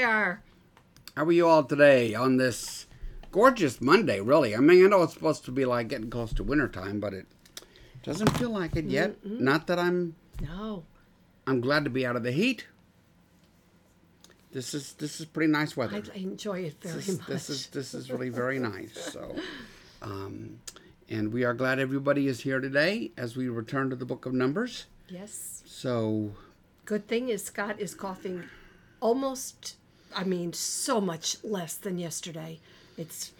there. How are you all today on this gorgeous Monday, really? I mean, I know it's supposed to be like getting close to wintertime, but it doesn't feel like it yet. Not that I'm No. I'm glad to be out of the heat. This is this is pretty nice I, weather. I enjoy it very this, is, much. this is this is really very nice. So, um, and we are glad everybody is here today as we return to the Book of Numbers. yes. So, Good thing is Scott is coughing almost, I mean, so much less than yesterday. It's,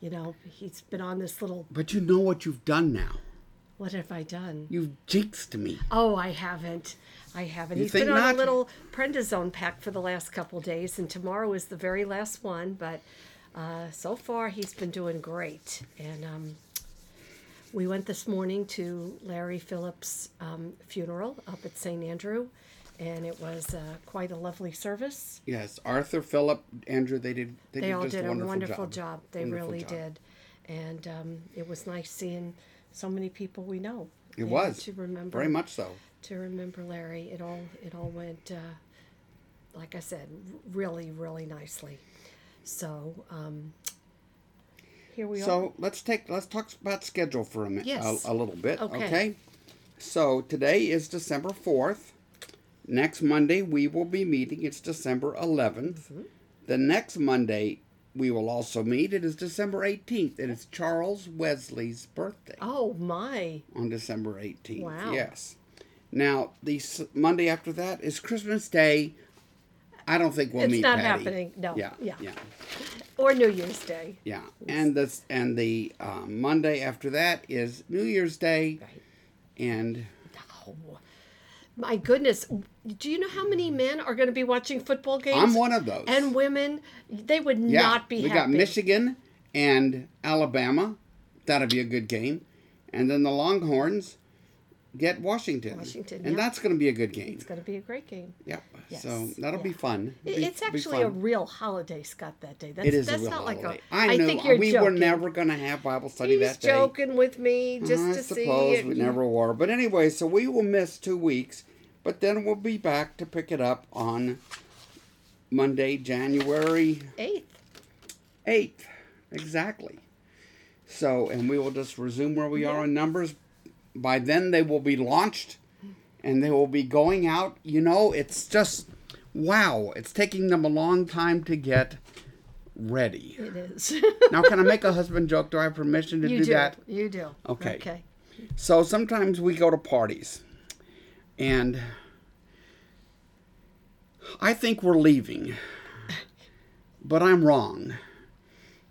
you know, he's been on this little, but you know what you've done now. what have I done? You've jinxed me. Oh, I haven't. I haven't. You He's been on not? a little prednisone pack for the last couple days, and tomorrow is the very last one. But uh, so far, he's been doing great. And um, we went this morning to Larry Phillips' um, funeral up at St. Andrew, and it was uh, quite a lovely service. Yes, Arthur, Philip, Andrew, they did. They, They did all did a wonderful, wonderful job. They Wonderful really job. did, and um, it was nice seeing so many people we know. It was to remember very much so. to remember Larry. It all it all went, uh, like I said, really really nicely. So um, here we are. So let's take let's talk about schedule for a minute, Yes. a, a little bit. Okay. Okay. So today is December fourth. Next Monday we will be meeting. It's December 11th. Mm-hmm. The next Monday we will also meet. It is December eighteenth. and It is Charles Wesley's birthday Oh my! on December eighteenth. Wow. Yes. Now the s- Monday after that is Christmas Day. I don't think we'll It's meet. not Patty. happening. No. Yeah. Yeah. Yeah. Or New Year's Day. Yeah, and the and the uh, Monday after that is New Year's Day, Right. and Oh, my goodness! Do you know how many men are going to be watching football games? I'm one of those. And women, they would yeah, not be we happy. got Michigan and Alabama. That'll be a good game, and then the Longhorns get Washington. Washington, and yeah. that's going to be a good game. It's going to be a great game. Yep. Yes, So that'll be fun. Be- It's actually a real holiday, Scott. That day. That's, It is that's a real not holiday. like a. I knew think you're we joking. were never going to have Bible study He's that day. joking with me uh, just I to see suppose we never were. But anyway, so we will miss two weeks, but then we'll be back to pick it up on Monday, January Eighth. 8th. Exactly. So, and we will just resume where we are in numbers. By then, they will be launched and they will be going out. You know, it's just wow. It's taking them a long time to get ready. It is. Now, can I make a husband joke? Do I have permission to you do do. that? You do. Okay. Okay. So sometimes we go to parties, and I think we're leaving, but I'm wrong.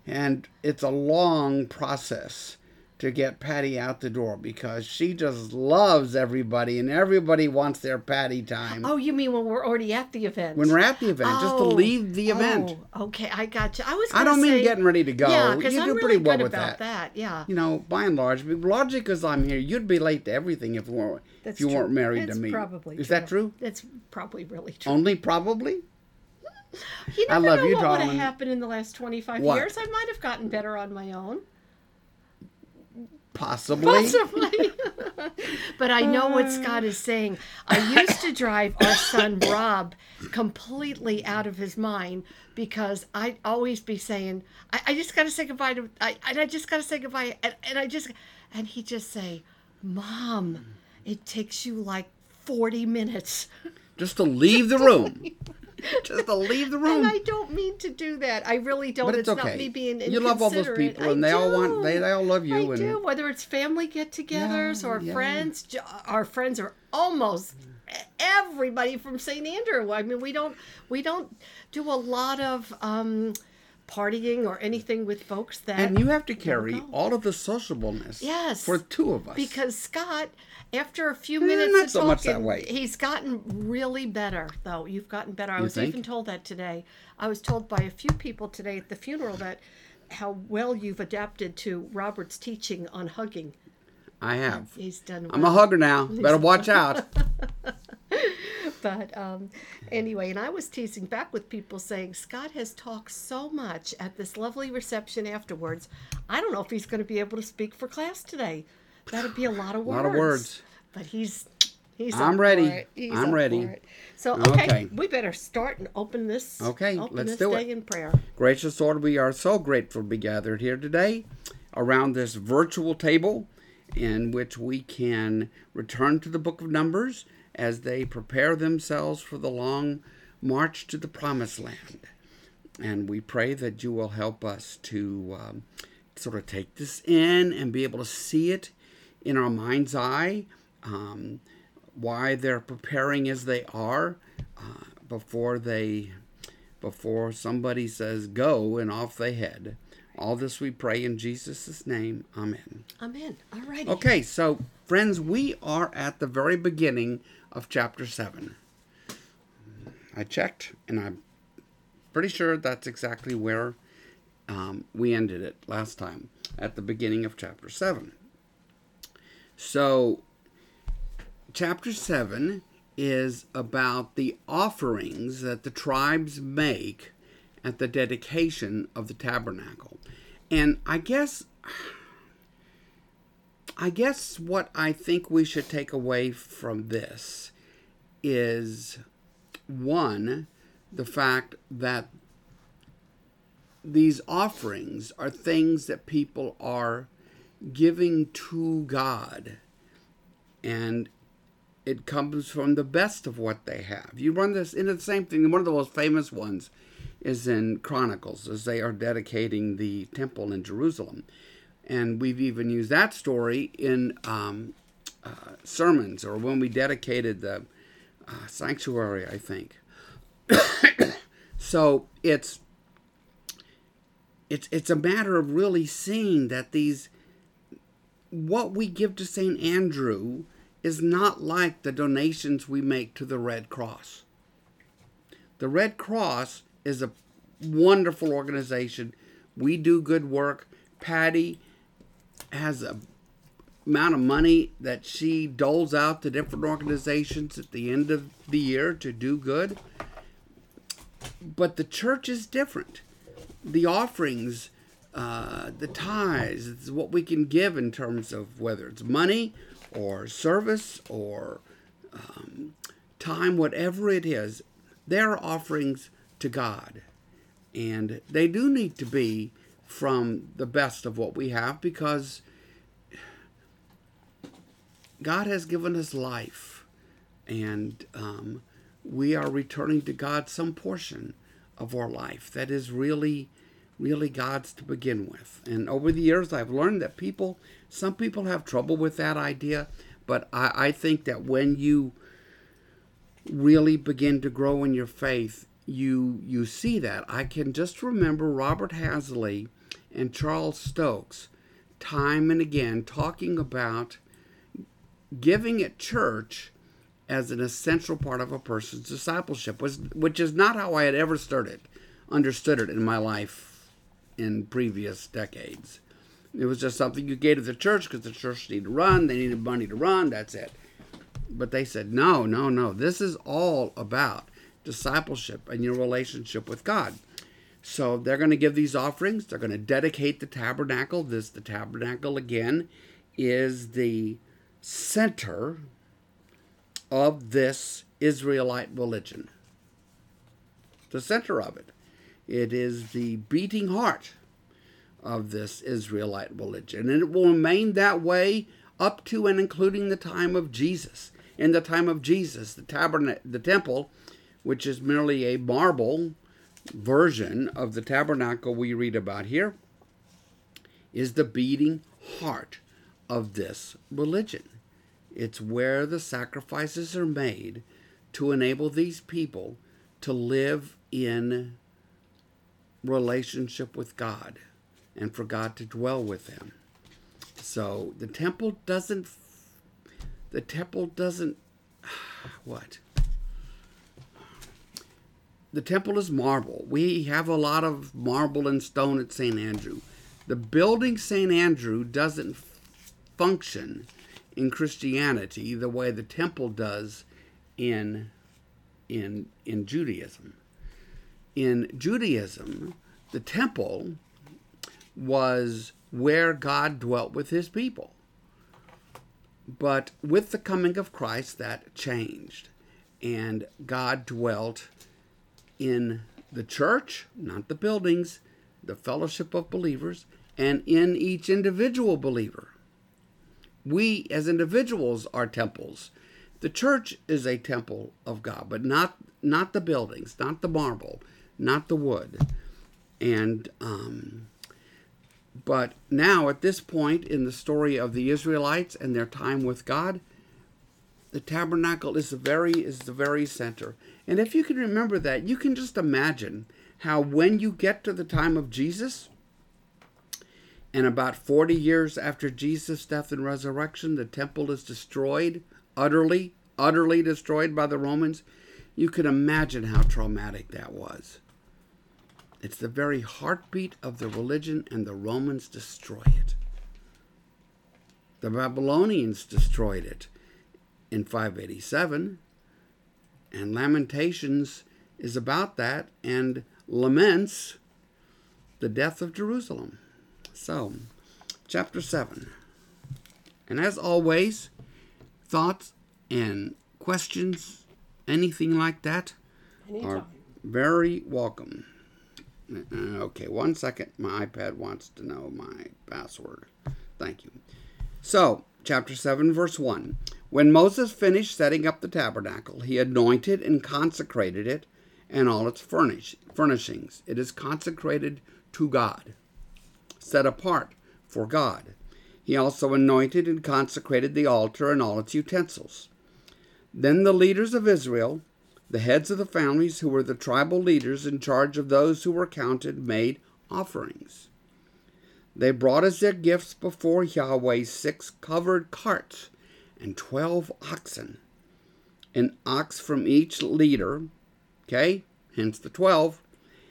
And it's a long process to get Patty out the door because she just loves everybody, and everybody wants their Patty time. Oh, you mean when we're already at the event? When we're at the event, just to Oh, leave the oh, event. Oh, okay, I got you. I was. I don't mean getting ready to go. Yeah, because you I'm do really pretty well good with about that. Yeah. You know, by and large, logic because I'm here, you'd be late to everything if you weren't if you true. weren't married That's to me. Probably. Is that true? That's probably really true. Only probably. You I love know you, what would have happened in the last 25 What? years. I might have gotten better on my own. Possibly. Possibly. but I know what uh. Scott is saying. I used to drive our son Rob completely out of his mind because I'd always be saying, I, I just got to say goodbye to, I, and I just got to say goodbye. And, and I just, and he'd just say, Mom, mm. it takes you like 40 minutes. Just to leave the room. Just to leave the And room. I don't mean to do that. I really don't. But it's not okay. me being You love all those people, I and they all want- they- they all love you, I and- do. Whether it's family get-togethers Yeah, or yeah. friends, our friends are almost everybody from St. Andrew. I mean, we don't we don't do a lot of um, partying or anything with folks that and you have to carry all of the sociableness. Yes. For two of us. because Scott, after a few Eh, minutes not of so talking, much that way. he's gotten really better. Though you've gotten better. I You was think? even told that today. I was told by a few people today at the funeral that how well you've adapted to Robert's teaching on hugging. I have. He's done. I'm a hugger now. Better watch out. But um, anyway, and I was teasing back with people saying Scott has talked so much at this lovely reception afterwards. I don't know if he's going to be able to speak for class today. That'd be a lot of words. A lot of words. But he's He's I'm ready. He's I'm ready. So okay, Okay. we better start and open this. Okay, open let's this do day it. in prayer. Gracious Lord, we are so grateful to be gathered here today around this virtual table in which we can return to the book of Numbers as they prepare themselves for the long march to the promised land. And we pray that you will help us to um, sort of take this in and be able to see it in our mind's eye, um, why they're preparing as they are uh, before they before somebody says go and off they head. All this we pray in Jesus' name. Amen. Amen. All righty. Okay, so friends, we are at the very beginning of chapter 7. I checked, and I'm pretty sure that's exactly where um, we ended it last time, at the beginning of chapter 7. So, chapter 7 is about the offerings that the tribes make at the dedication of the tabernacle. And I guess I guess what I think we should take away from this is one, the fact that these offerings are things that people are giving to God. And it comes from the best of what they have. You run this into the same thing. One of the most famous ones is in Chronicles, as they are dedicating the temple in Jerusalem. And we've even used that story in um, uh, sermons or when we dedicated the uh, sanctuary, I think. so it's it's it's a matter of really seeing that these what we give to St. Andrew is not like the donations we make to the Red Cross. The Red Cross is a wonderful organization. We do good work. Patty has a amount of money that she doles out to different organizations at the end of the year to do good. But the church is different. The offerings, uh, the tithes, it's what we can give in terms of whether it's money or service or um, time, whatever it is, they're offerings to God. And they do need to be from the best of what we have because God has given us life. And um, we are returning to God some portion of our life that is really, really God's to begin with. And over the years, I've learned that people, some people have trouble with that idea, but I, I think that when you really begin to grow in your faith, you you see that. I can just remember Robert Hasley and Charles Stokes time and again talking about giving at church as an essential part of a person's discipleship which is not how I had ever started understood it in my life in previous decades. It was just something you gave to the church because the church needed to run, they needed money to run, that's it. But they said, no, no, no. This is all about discipleship and your relationship with God. So they're going to give these offerings. They're going to dedicate the tabernacle. This, the tabernacle again, is the center of this Israelite religion. The center of it. It is the beating heart of this Israelite religion. And it will remain that way up to and including the time of Jesus. In the time of Jesus, the tabernacle, the temple, which is merely a marble version of the tabernacle we read about here, is the beating heart of this religion. It's where the sacrifices are made to enable these people to live in relationship with God and for God to dwell with them. So the temple doesn't the temple doesn't what? The temple is marble. We have a lot of marble and stone at St. Andrew. The building St. Andrew doesn't function in Christianity the way the temple does in in in Judaism. In Judaism, the temple was where God dwelt with his people. but with the coming of Christ, that changed. And God dwelt in the church, not the buildings, the fellowship of believers, and in each individual believer. We as individuals are temples. The church is a temple of God, but not not the buildings, not the marble, not the wood. And um, but now at this point in the story of the Israelites and their time with God, the tabernacle is the very is the very center. And if you can remember that, you can just imagine how when you get to the time of Jesus, and about 40 years after Jesus' death and resurrection, the temple is destroyed, utterly, utterly destroyed by the Romans. You can imagine how traumatic that was. It's the very heartbeat of the religion, and the Romans destroy it. The Babylonians destroyed it in 587, and Lamentations is about that and laments the death of Jerusalem. So, chapter 7. And as always, thoughts and questions, anything like that, Anytime. are very welcome. Uh, Okay, one second. My iPad wants to know my password. Thank you. So, chapter 7, verse 1. When Moses finished setting up the tabernacle, he anointed and consecrated it and all its furnish, furnishings. It is consecrated to God, set apart for God. He also anointed and consecrated the altar and all its utensils. Then the leaders of Israel, the heads of the families who were the tribal leaders in charge of those who were counted, made offerings. They brought as their gifts before Yahweh six covered carts and twelve oxen, an ox from each leader, okay, hence the twelve,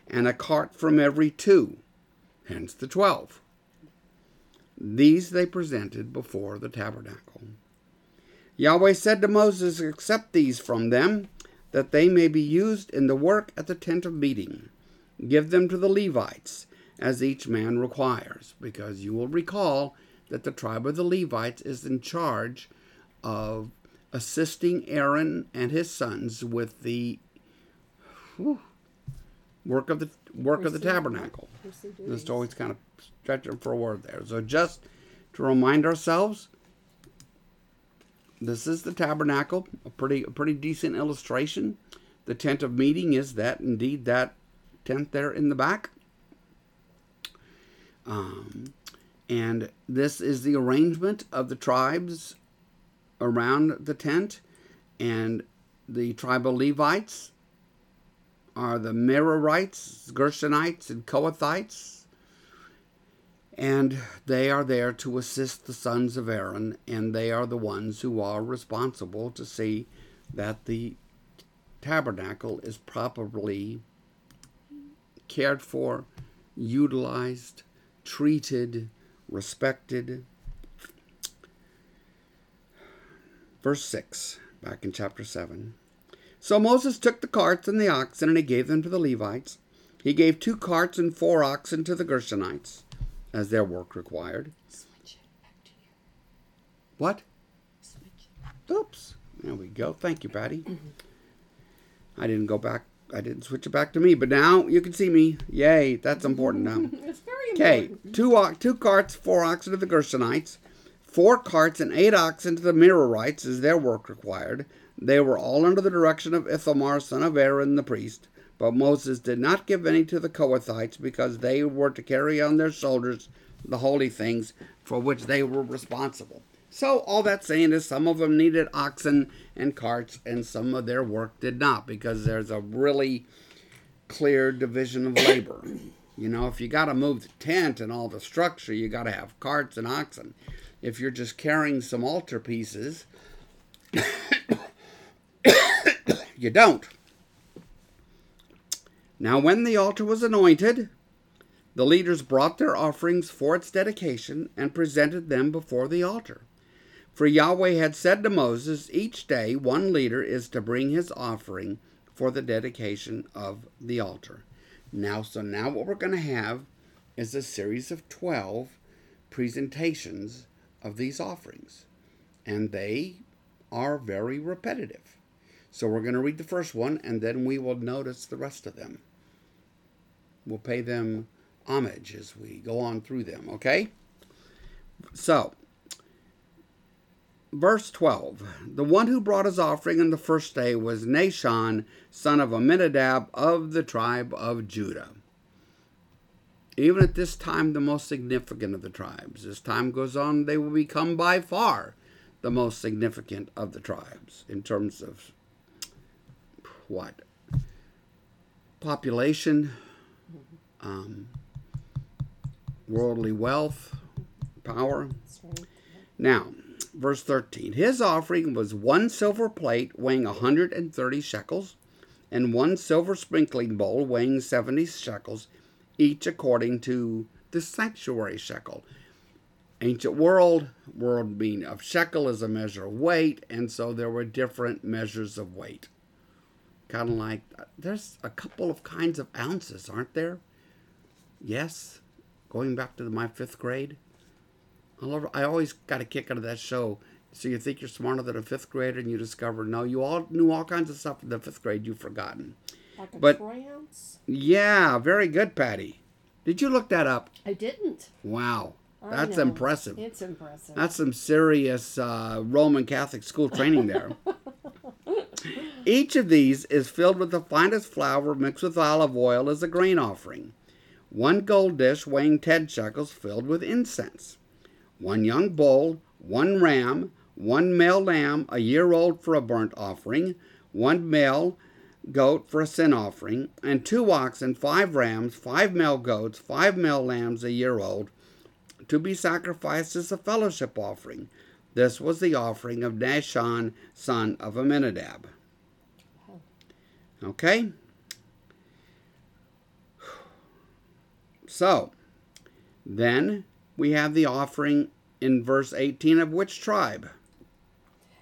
and a cart from every two, hence the twelve. These they presented before the tabernacle. Yahweh said to Moses, Accept these from them, that they may be used in the work at the tent of meeting. Give them to the Levites, as each man requires, because you will recall that the tribe of the Levites is in charge of assisting Aaron and his sons with the whew, work of the work of the tabernacle. Just always kind of stretching for a word there. So just to remind ourselves, this is the tabernacle, a pretty a pretty decent illustration. The tent of meeting is that indeed that tent there in the back. Um, and this is the arrangement of the tribes around the tent, and the tribal Levites are the Merarites, Gershonites, and Kohathites. And they are there to assist the sons of Aaron, and they are the ones who are responsible to see that the tabernacle is properly cared for, utilized, treated, respected. Verse 6, back in chapter 7. So Moses took the carts and the oxen, and he gave them to the Levites. He gave two carts and four oxen to the Gershonites, as their work required. Switch it back to you. What? Switch. Oops. There we go. Thank you, Patty. Mm-hmm. I didn't go back. I didn't switch it back to me, but now you can see me. Yay, that's important now. It's very Okay, important. two o- two carts, four oxen to the Gershonites, four carts and eight oxen to the Merarites, as their work required. They were all under the direction of Ithamar, son of Aaron, the priest. But Moses did not give any to the Kohathites, because they were to carry on their shoulders the holy things for which they were responsible. So all that's saying is some of them needed oxen and carts, and some of their work did not, because there's a really clear division of labor. You know, if you got to move the tent and all the structure, you got to have carts and oxen. If you're just carrying some altar pieces, you don't. Now, when the altar was anointed, the leaders brought their offerings for its dedication and presented them before the altar. For Yahweh had said to Moses, Each day one leader is to bring his offering for the dedication of the altar. Now, so now what we're going to have is a series of 12 presentations of these offerings. and they are very repetitive. So we're going to read the first one and then we will notice the rest of them. We'll pay them homage as we go on through them, okay? So, verse 12 The one who brought his offering on the first day was Nahshon, son of Amminadab of the tribe of Judah. Even at this time, the most significant of the tribes. As time goes on, they will become by far the most significant of the tribes in terms of what? Population, um, worldly wealth, power. Now, verse 13 His offering was one silver plate weighing 130 shekels, and one silver sprinkling bowl weighing 70 shekels, each according to the sanctuary shekel. Ancient world, world being of shekel is a measure of weight, and so there were different measures of weight. Kind of like, there's a couple of kinds of ounces, aren't there? Yes, going back to my fifth grade. I, love, I always got a kick out of that show. So you think you're smarter than a fifth grader, and you discover no, you all knew all kinds of stuff in the fifth grade you've forgotten. Like a But- troy ounce? Yeah, very good, Patty. Did you look that up? I didn't. Wow, I that's know. impressive. It's impressive. That's some serious uh, Roman Catholic school training there. Each of these is filled with the finest flour mixed with olive oil as a grain offering. One gold dish weighing 10 shekels filled with incense. One young bull, one ram, one male lamb a year old for a burnt offering, one male goat for a sin offering, and two oxen, five rams, five male goats, five male lambs a year old, to be sacrificed as a fellowship offering. This was the offering of Nahshon, son of Amminadab. Okay? So, then we have the offering in verse 18 of which tribe?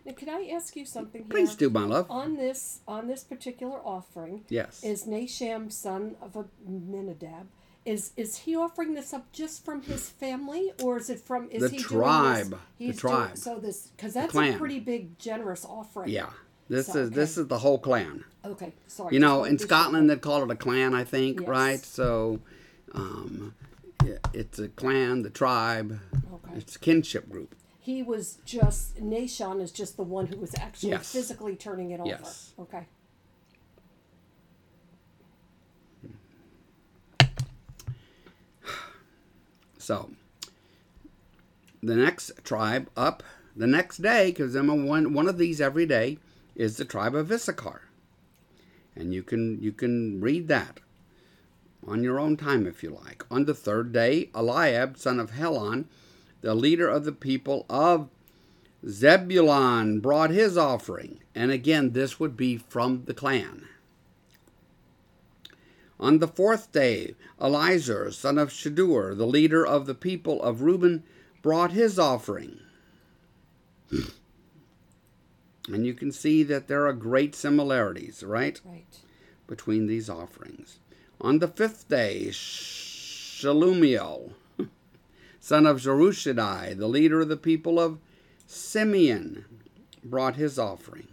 Now, can I ask you something here? Please do, my love. On this on this particular offering, Yes. is Nasham son of Amminadab. Is is he offering this up just from his family, or is it from is The he tribe. Doing The he's tribe. Doing, so this because that's a pretty big generous offering. Yeah. This So, is this is the whole clan. Okay. Sorry. You know, in Scotland they call it a clan, I think, Yes. right? So, um, it's a clan, the tribe. Okay. It's a kinship group. he was just Nahshon is just the one who was actually Yes. physically turning it over. Yes. Okay. So, the next tribe up the next day, because I'm a one one of these every day, is the tribe of Issachar, and you can you can read that on your own time if you like. On the third day, Eliab, son of Helon, the leader of the people of Zebulun, brought his offering, and again this would be from the clan. On the fourth day, Elizur, son of Shedeur, the leader of the people of Reuben, brought his offering. And you can see that there are great similarities, right, Right. between these offerings. On the fifth day, Shalumiel, son of Jerushadai, the leader of the people of Simeon, brought his offering.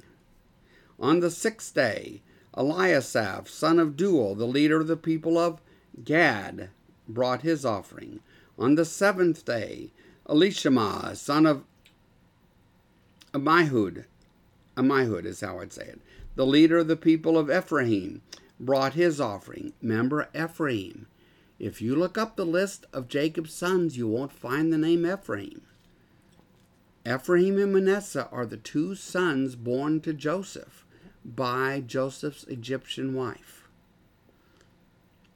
On the sixth day, Eliasaph, son of Deuel, the leader of the people of Gad, brought his offering. On the seventh day, Elishama, son of Amihud, Amihud is how I'd say it, the leader of the people of Ephraim, brought his offering. Remember Ephraim. If you look up the list of Jacob's sons, you won't find the name Ephraim. Ephraim and Manasseh are the two sons born to Joseph by Joseph's Egyptian wife.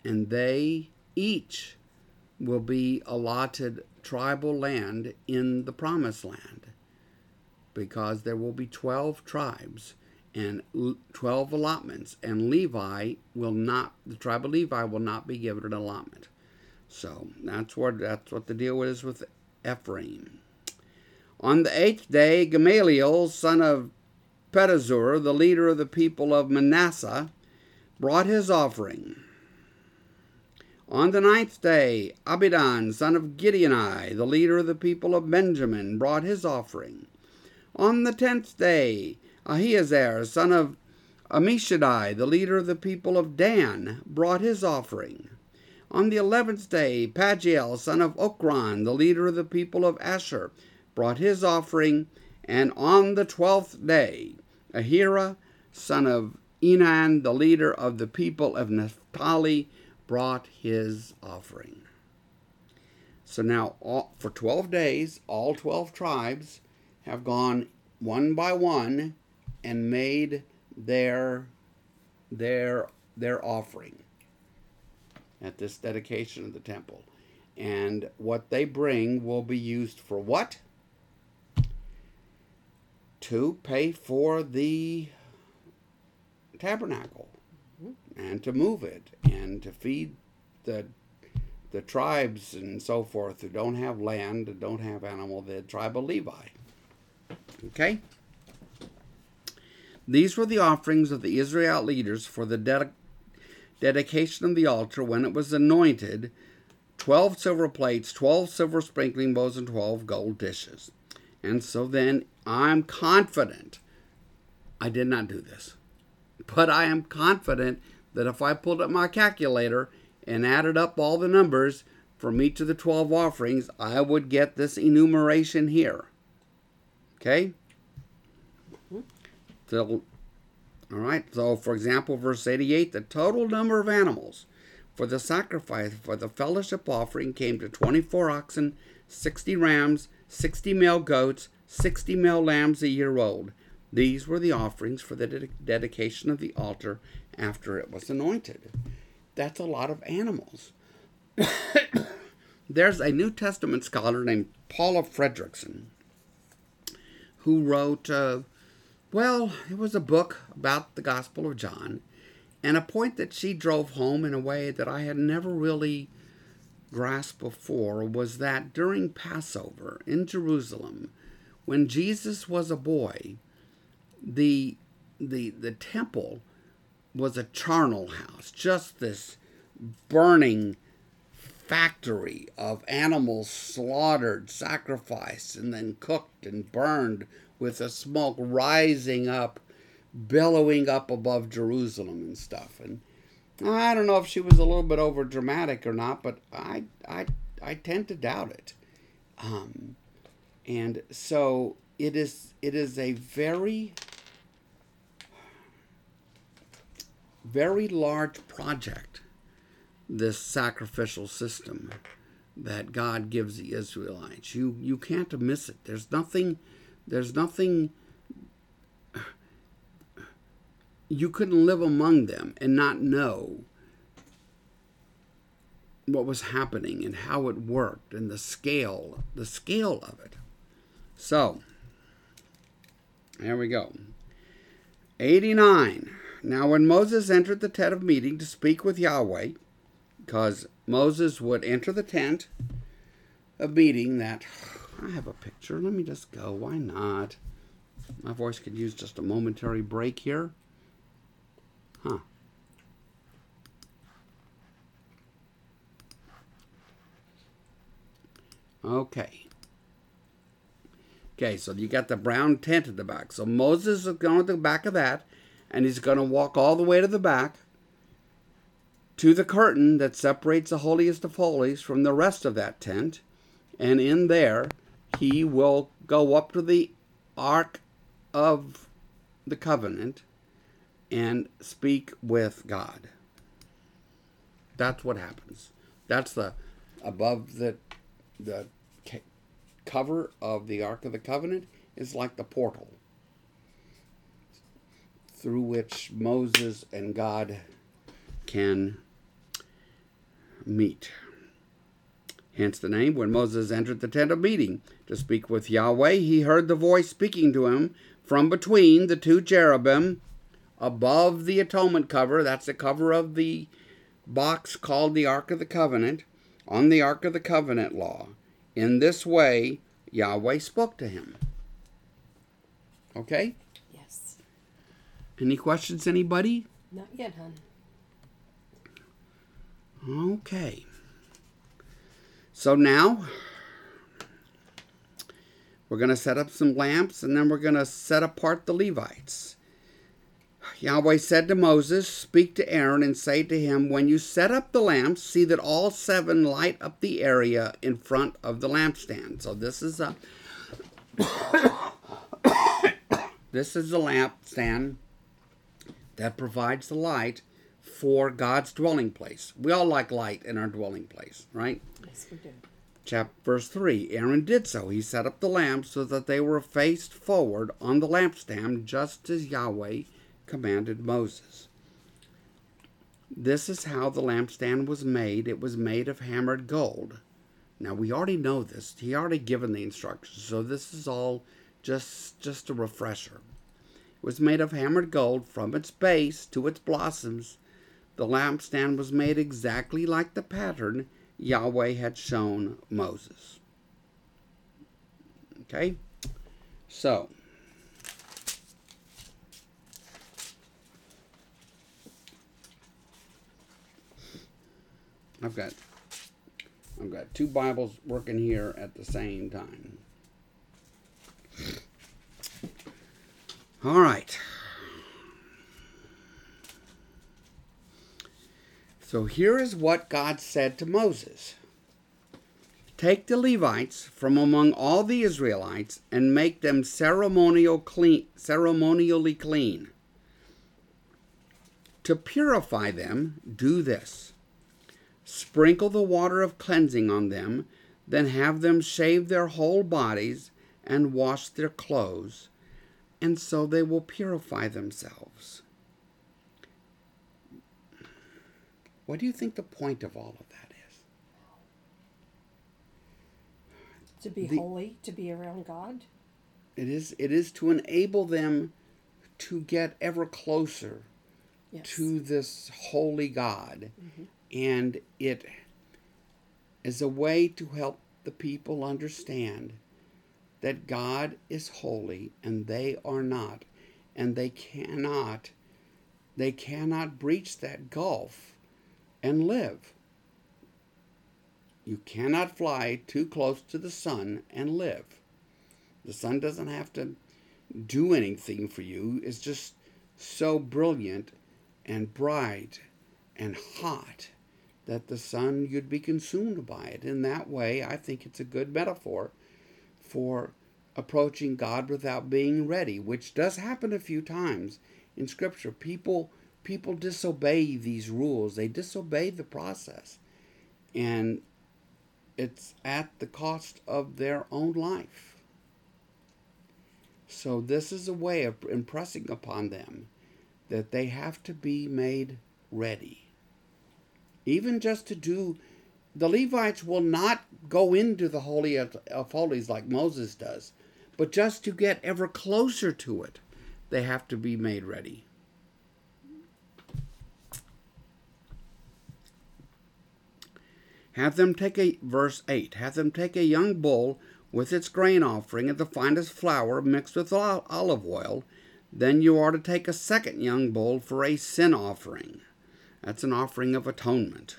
And they each will be allotted tribal land in the promised land because there will be 12 tribes and 12 allotments and Levi will not the tribe of Levi will not be given an allotment. So that's what that's what the deal is with Ephraim. On the eighth day, Gamaliel, son of Pedahzur, the leader of the people of Manasseh, brought his offering. On the ninth day, Abidan, son of Gideoni, the leader of the people of Benjamin, brought his offering. On the tenth day, Uh, Ahiezer, son of Ammishaddai, the leader of the people of Dan, brought his offering. On the eleventh day, Pagiel, son of Okran, the leader of the people of Asher, brought his offering. And on the twelfth day, Ahira, son of Enan, the leader of the people of Naphtali, brought his offering. So now, all, for 12 days, all 12 tribes have gone one by one and made their their their offering at this dedication of the temple. And what they bring will be used for what? To pay for the tabernacle and to move it and to feed the the tribes and so forth who don't have land, don't have animal, the tribe of Levi. Okay? These were the offerings of the Israelite leaders for the ded- dedication of the altar when it was anointed 12 silver plates, 12 silver sprinkling bowls, and 12 gold dishes. And so then I'm confident I did not do this. But I am confident that if I pulled up my calculator and added up all the numbers from each of the 12 offerings, I would get this enumeration here. Okay? So, all right. So, for example, verse 88 the total number of animals for the sacrifice for the fellowship offering came to 24 oxen, 60 rams, 60 male goats, 60 male lambs a year old. These were the offerings for the ded- dedication of the altar after it was anointed. That's a lot of animals. There's a New Testament scholar named Paula Fredriksen who wrote, uh, well, it was a book about the Gospel of John, and a point that she drove home in a way that I had never really grasped before was that during Passover in Jerusalem, when Jesus was a boy, the the the temple was a charnel house, just this burning factory of animals slaughtered, sacrificed, and then cooked and burned with the smoke rising up, billowing up above Jerusalem and stuff. And I don't know if she was a little bit over dramatic or not, but I I I tend to doubt it. Um, and so it is it is a very very large project this sacrificial system that God gives the Israelites. You you can't miss it. There's nothing there's nothing you couldn't live among them and not know what was happening and how it worked and the scale the scale of it. So, there we go. 89. Now when Moses entered the tent of meeting to speak with Yahweh, because Moses would enter the tent of meeting that I have a picture. Let me just go. Why not? My voice could use just a momentary break here. Huh. Okay. Okay, so you got the brown tent at the back. So Moses is going to the back of that, and he's going to walk all the way to the back to the curtain that separates the holiest of holies from the rest of that tent. And in there, he will go up to the ark of the covenant and speak with God. That's what happens. That's the above the the cover of the ark of the covenant is like the portal through which Moses and God can meet. Hence the name. When Moses entered the tent of meeting to speak with Yahweh, he heard the voice speaking to him from between the two cherubim above the atonement cover. That's the cover of the box called the Ark of the Covenant, on the Ark of the Covenant law. In this way, Yahweh spoke to him. Okay? Yes. Any questions, anybody? Not yet, hon. Okay. So now We're going to set up some lamps and then we're going to set apart the Levites. Yahweh said to Moses, Speak to Aaron and say to him, When you set up the lamps, see that all seven light up the area in front of the lampstand. So this is a this is the lampstand that provides the light for God's dwelling place. We all like light in our dwelling place, right? Yes, we do. Chapter verse 3 Aaron did so. He set up the lamps so that they were faced forward on the lampstand, just as Yahweh commanded Moses. This is how the lampstand was made. It was made of hammered gold. Now we already know this. He already given the instructions, so this is all just just a refresher. It was made of hammered gold from its base to its blossoms. The lampstand was made exactly like the pattern Yahweh had shown Moses. Okay? So, I've got I've got two Bibles working here at the same time. All right. So here is what God said to Moses Take the Levites from among all the Israelites and make them ceremonial clean, ceremonially clean. To purify them, do this sprinkle the water of cleansing on them, then have them shave their whole bodies and wash their clothes, and so they will purify themselves. What do you think the point of all of that is? To be The- holy, to be around God. It is it is to enable them to get ever closer Yes. to this holy God. Mm-hmm. And it is a way to help the people understand that God is holy and they are not. And they cannot they cannot breach that gulf and live. You cannot fly too close to the sun and live. The sun doesn't have to do anything for you. It's just so brilliant and bright and hot that the sun you'd be consumed by it. In that way, I think it's a good metaphor for approaching God without being ready, which does happen a few times in scripture. People people disobey these rules. They disobey the process. And it's at the cost of their own life. So this is a way of impressing upon them that they have to be made ready. Even just to do, the Levites will not go into the Holy of Holies like Moses does, but just to get ever closer to it, they have to be made ready. Have them take a, verse 8, have them take a young bull with its grain offering and the finest flour mixed with olive oil. Then you are to take a second young bull for a sin offering. That's an offering of atonement.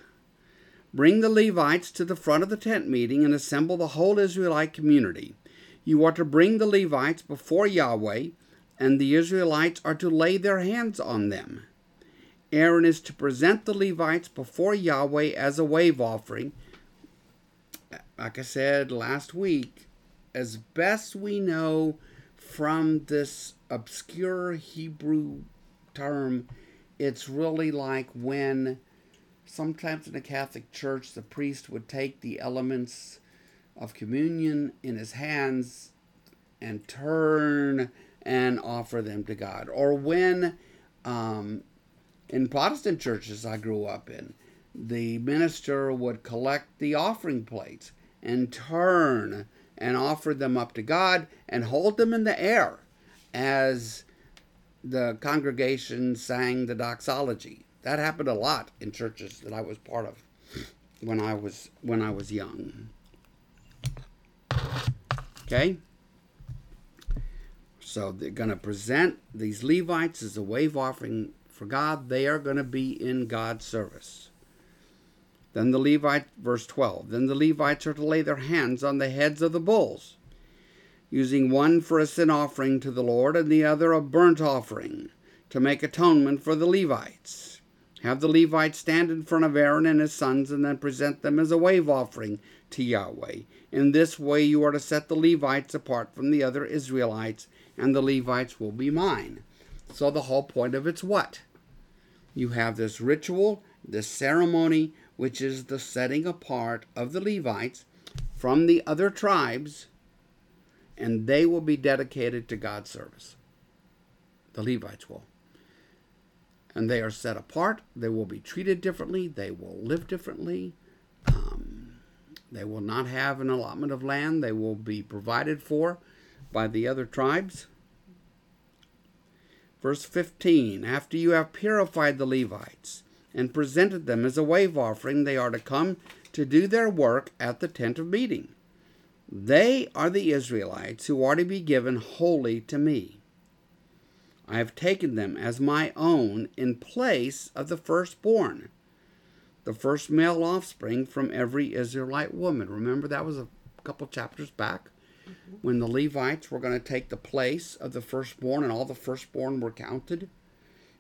Bring the Levites to the front of the tent meeting and assemble the whole Israelite community. You are to bring the Levites before Yahweh, and the Israelites are to lay their hands on them. Aaron is to present the Levites before Yahweh as a wave offering. Like I said last week, as best we know from this obscure Hebrew term, it's really like when sometimes in the Catholic Church the priest would take the elements of communion in his hands and turn and offer them to God. Or when um, in Protestant churches I grew up in, the minister would collect the offering plates and turn and offer them up to God and hold them in the air as the congregation sang the doxology. That happened a lot in churches that I was part of when I was when I was young. Okay? So they're going to present these Levites as a wave offering for God. They are going to be in God's service. Then the Levite, verse 12, then the Levites are to lay their hands on the heads of the bulls. using one for a sin offering to the Lord and the other a burnt offering to make atonement for the Levites. Have the Levites stand in front of Aaron and his sons and then present them as a wave offering to Yahweh. In this way, you are to set the Levites apart from the other Israelites, and the Levites will be mine. So, the whole point of it's what? You have this ritual, this ceremony, which is the setting apart of the Levites from the other tribes, and they will be dedicated to God's service. The Levites will. And they are set apart. They will be treated differently. They will live differently. Um, they will not have an allotment of land. They will be provided for by the other tribes. Verse 15 After you have purified the Levites and presented them as a wave offering, they are to come to do their work at the tent of meeting. They are the Israelites who are to be given wholly to me. I have taken them as my own in place of the firstborn, the first male offspring from every Israelite woman. Remember, that was a couple chapters back mm-hmm. when the Levites were going to take the place of the firstborn, and all the firstborn were counted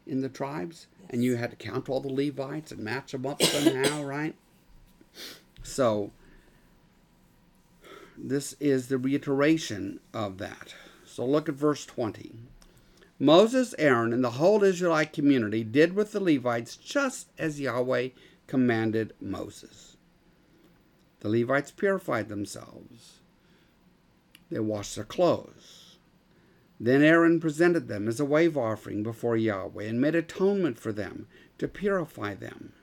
in the tribes, yes. and you had to count all the Levites and match them up somehow, right? So, this is the reiteration of that. So, look at verse 20. Moses, Aaron, and the whole Israelite community did with the Levites just as Yahweh commanded Moses. The Levites purified themselves, they washed their clothes. Then Aaron presented them as a wave offering before Yahweh and made atonement for them to purify them.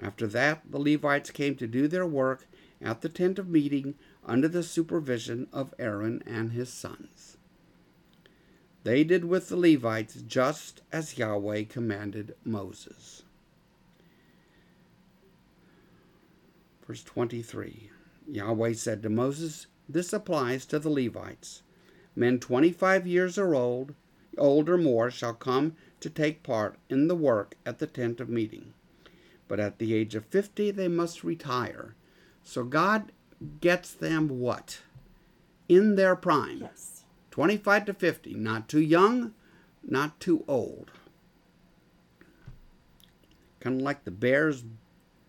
After that, the Levites came to do their work at the tent of meeting under the supervision of Aaron and his sons. They did with the Levites just as Yahweh commanded Moses. Verse 23 Yahweh said to Moses, This applies to the Levites. Men 25 years or old, old or more shall come to take part in the work at the tent of meeting. But at the age of 50, they must retire. So God gets them what? In their prime. Yes 25 to 50, not too young, not too old. Kind of like the bear's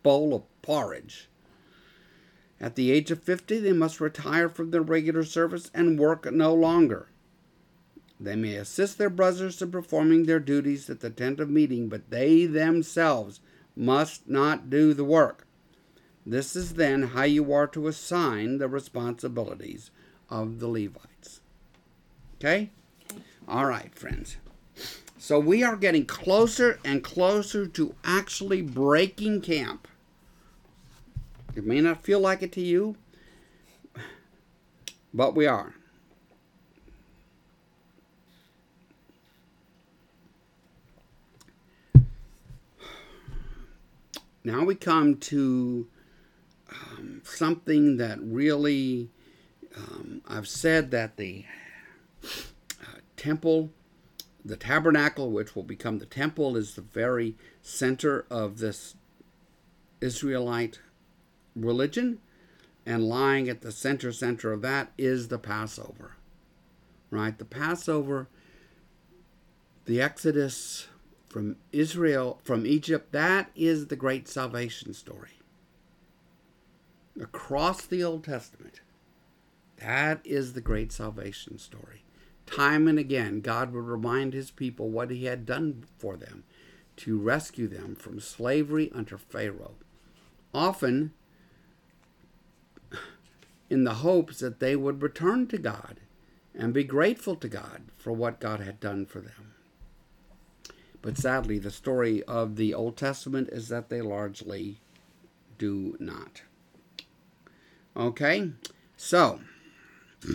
bowl of porridge. At the age of 50, they must retire from their regular service and work no longer. They may assist their brothers in performing their duties at the tent of meeting, but they themselves must not do the work. This is then how you are to assign the responsibilities of the Levites. Okay? okay? All right, friends. So we are getting closer and closer to actually breaking camp. It may not feel like it to you, but we are. Now we come to um, something that really, um, I've said that the temple, the tabernacle, which will become the temple, is the very center of this Israelite religion. And lying at the center center of that is the Passover. Right? The Passover, the Exodus from Israel, from Egypt, that is the great salvation story. Across the Old Testament, that is the great salvation story. Time and again, God would remind his people what he had done for them to rescue them from slavery under Pharaoh. Often in the hopes that they would return to God and be grateful to God for what God had done for them. But sadly, the story of the Old Testament is that they largely do not. Okay, so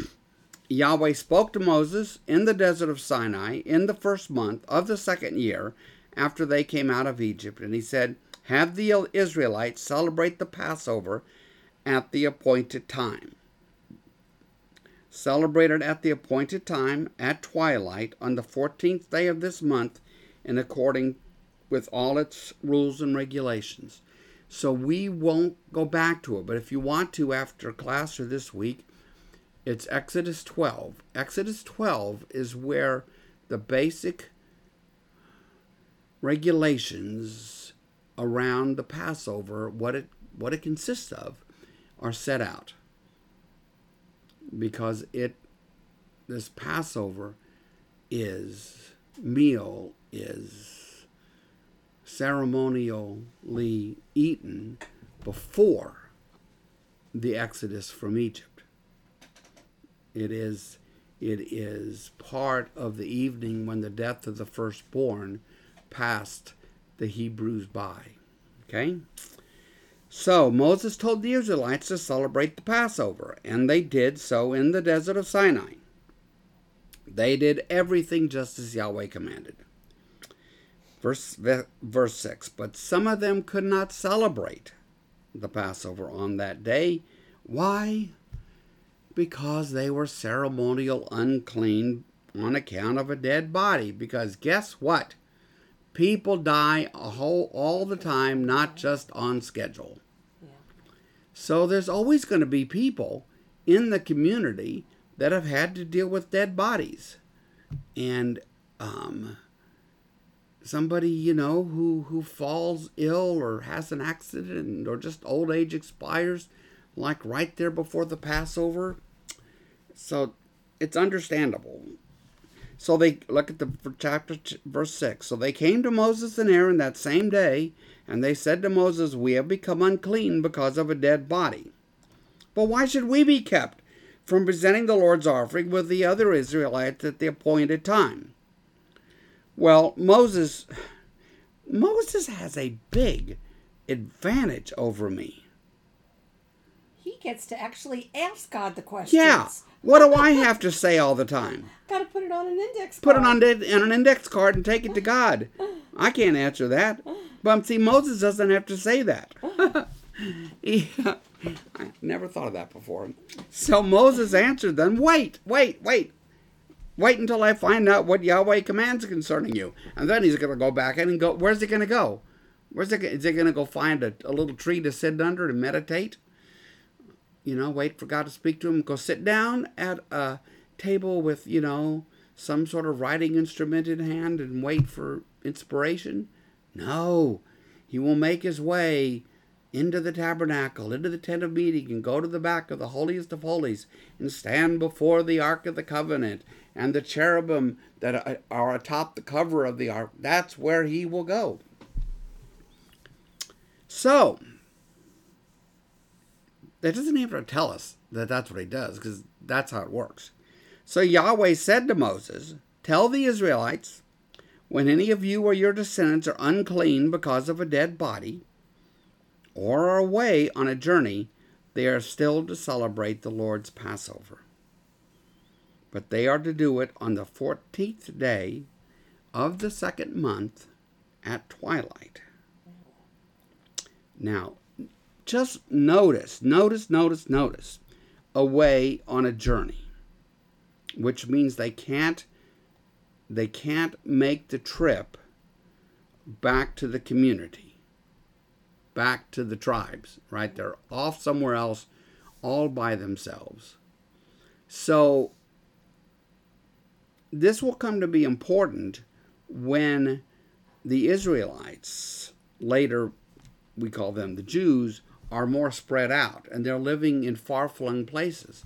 Yahweh spoke to Moses in the desert of Sinai in the first month of the second year after they came out of Egypt. And he said, Have the Israelites celebrate the Passover at the appointed time. Celebrated at the appointed time at twilight on the 14th day of this month in according with all its rules and regulations. So we won't go back to it, but if you want to after class or this week, It's Exodus 12. Exodus 12 is where the basic regulations around the Passover, what it what it consists of, are set out. Because it this Passover is meal is ceremonially eaten before the exodus from Egypt. It is it is part of the evening when the death of the firstborn passed the Hebrews by. Okay? So Moses told the Israelites to celebrate the Passover, and they did so in the desert of Sinai. They did everything just as Yahweh commanded. Verse, verse 6 But some of them could not celebrate the Passover on that day. Why? Because they were ceremonial unclean on account of a dead body. Because guess what? People die a whole, all the time, not just on schedule. So there's always going to be people in the community that have had to deal with dead bodies. And um, somebody, you know, who, who falls ill or has an accident or just old age expires, like right there before the Passover. So it's understandable. So they look at the chapter verse 6. So they came to Moses and Aaron that same day, and they said to Moses, We have become unclean because of a dead body. But why should we be kept from presenting the Lord's offering with the other Israelites at the appointed time? Well, Moses Moses has a big advantage over me. He gets to actually ask God the questions. Yeah. What do I have to say all the time? Got to put it on an index card. Put it on, on an index card and take it to God. I can't answer that. But see, Moses doesn't have to say that. he, I never thought of that before. So Moses answered them, Wait, wait, wait. Wait until I find out what Yahweh commands concerning you. And then he's going to go back in and go, Where's he going to go? Where's it, is he going to go find a, a little tree to sit under and meditate? You know, wait for God to speak to him. Go sit down at a table with, you know, some sort of writing instrument in hand and wait for inspiration? No. He will make his way into the tabernacle, into the tent of meeting, and go to the back of the holiest of holies and stand before the ark of the covenant and the cherubim that are atop the cover of the ark. That's where he will go. So, that doesn't even tell us that that's what he does, because that's how it works. So Yahweh said to Moses, Tell the Israelites, when any of you or your descendants are unclean because of a dead body, or are away on a journey, they are still to celebrate the Lord's Passover. But they are to do it on the fourteenth day of the second month at twilight. Now, just notice, notice, notice, notice, away on a journey, which means they can't they can't make the trip back to the community back to the tribes, right? They're off somewhere else all by themselves. So this will come to be important when the Israelites, later we call them the Jews, are more spread out and they're living in far flung places.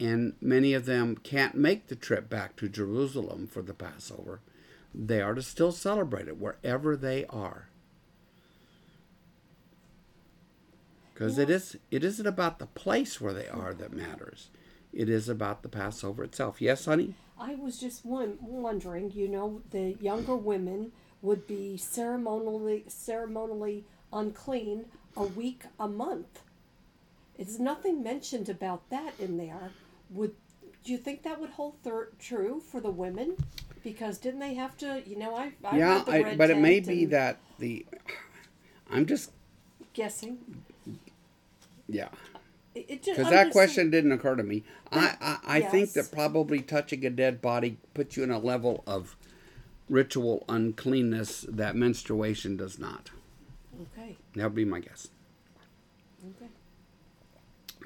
And many of them can't make the trip back to Jerusalem for the Passover. They are to still celebrate it wherever they are. because yeah. it is it isn't about the place where they are that matters. It is about the Passover itself. Yes, honey. I was just wondering. You know, the younger women would be ceremonially ceremonially unclean a week a month. It's nothing mentioned about that in there. Would do you think that would hold thir- true for the women? Because didn't they have to? You know, I, I yeah, I, but it may be that the. I'm just guessing yeah. Because that question didn't occur to me. I, I, I yes. think that probably touching a dead body puts you in a level of ritual uncleanness that menstruation does not. Okay. That would be my guess. Okay.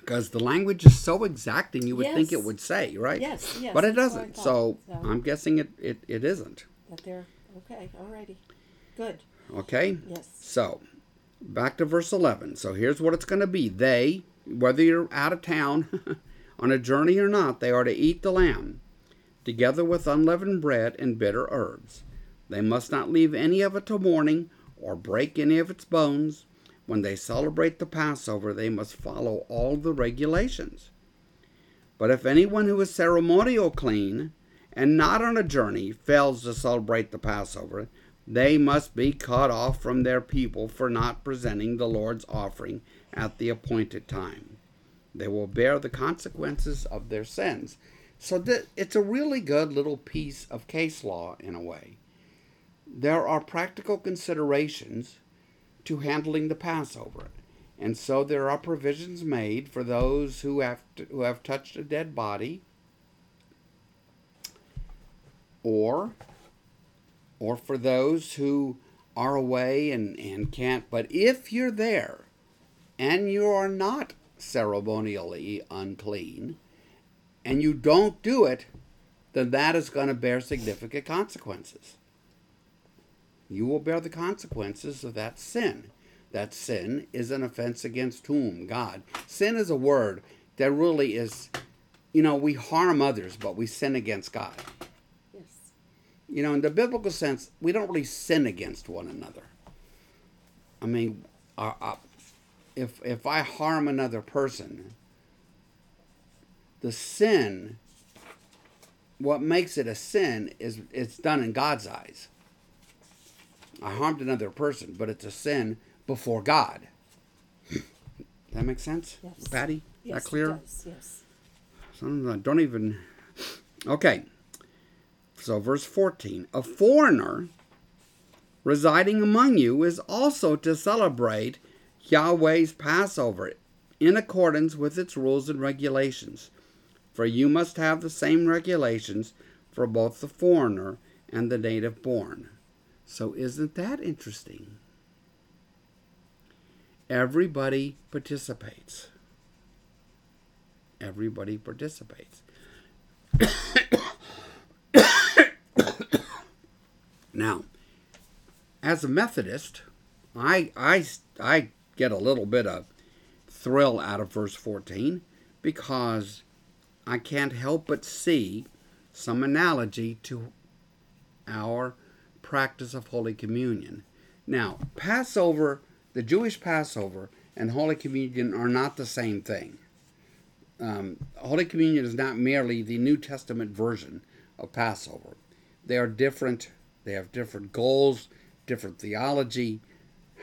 Because the language is so exacting, you would think it would say, right? Yes, yes, But it that's what I doesn't. thought, So, so. I'm guessing it, it, it isn't. That they're okay. Alrighty. Good. Okay? Yes. So, back to verse 11. So, here's what it's going to be. They, whether you're out of town on a journey or not, they are to eat the lamb together with unleavened bread and bitter herbs. They must not leave any of it till morning or break any of its bones. When they celebrate the Passover, they must follow all the regulations. But if anyone who is ceremonial clean and not on a journey fails to celebrate the Passover, they must be cut off from their people for not presenting the Lord's offering at the appointed time. They will bear the consequences of their sins. So th- it's a really good little piece of case law in a way. There are practical considerations to handling the Passover. And so there are provisions made for those who have to, who have touched a dead body or or for those who are away and, and can't but if you're there and you are not ceremonially unclean and you don't do it then that is going to bear significant consequences you will bear the consequences of that sin. That sin is an offense against whom? God. Sin is a word that really is, you know, we harm others, but we sin against God. Yes. You know, in the biblical sense, we don't really sin against one another. I mean, uh, uh, if if I harm another person, the sin, what makes it a sin is it's done in God's eyes. I harmed another person, but it's a sin before God. that makes sense, Yes. Patty? Yes. that clear? Does. Yes. Some of don't even. Okay. So, verse 14 A foreigner residing among you is also to celebrate Yahweh's Passover in accordance with its rules and regulations. For you must have the same regulations for both the foreigner and the native born. So, isn't that interesting? Everybody participates. Everybody participates. now, as a Methodist, I, I, I get a little bit of thrill out of verse 14 because I can't help but see some analogy to our practice of Holy Communion. Now, Passover, the Jewish Passover, and Holy Communion are not the same thing. Um, Holy Communion is not merely the New Testament version of Passover. They are different, they have different goals, different theology.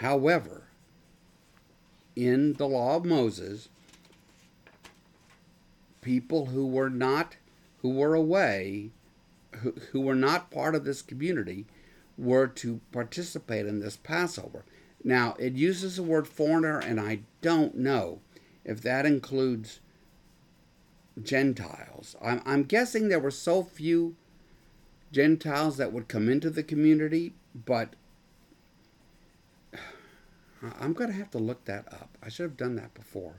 However, in the law of Moses, people who were not, who were away, who, who were not part of this community, were to participate in this Passover. Now, it uses the word foreigner, and I don't know if that includes Gentiles. I'm, I'm guessing there were so few Gentiles that would come into the community, but I'm going to have to look that up. I should have done that before.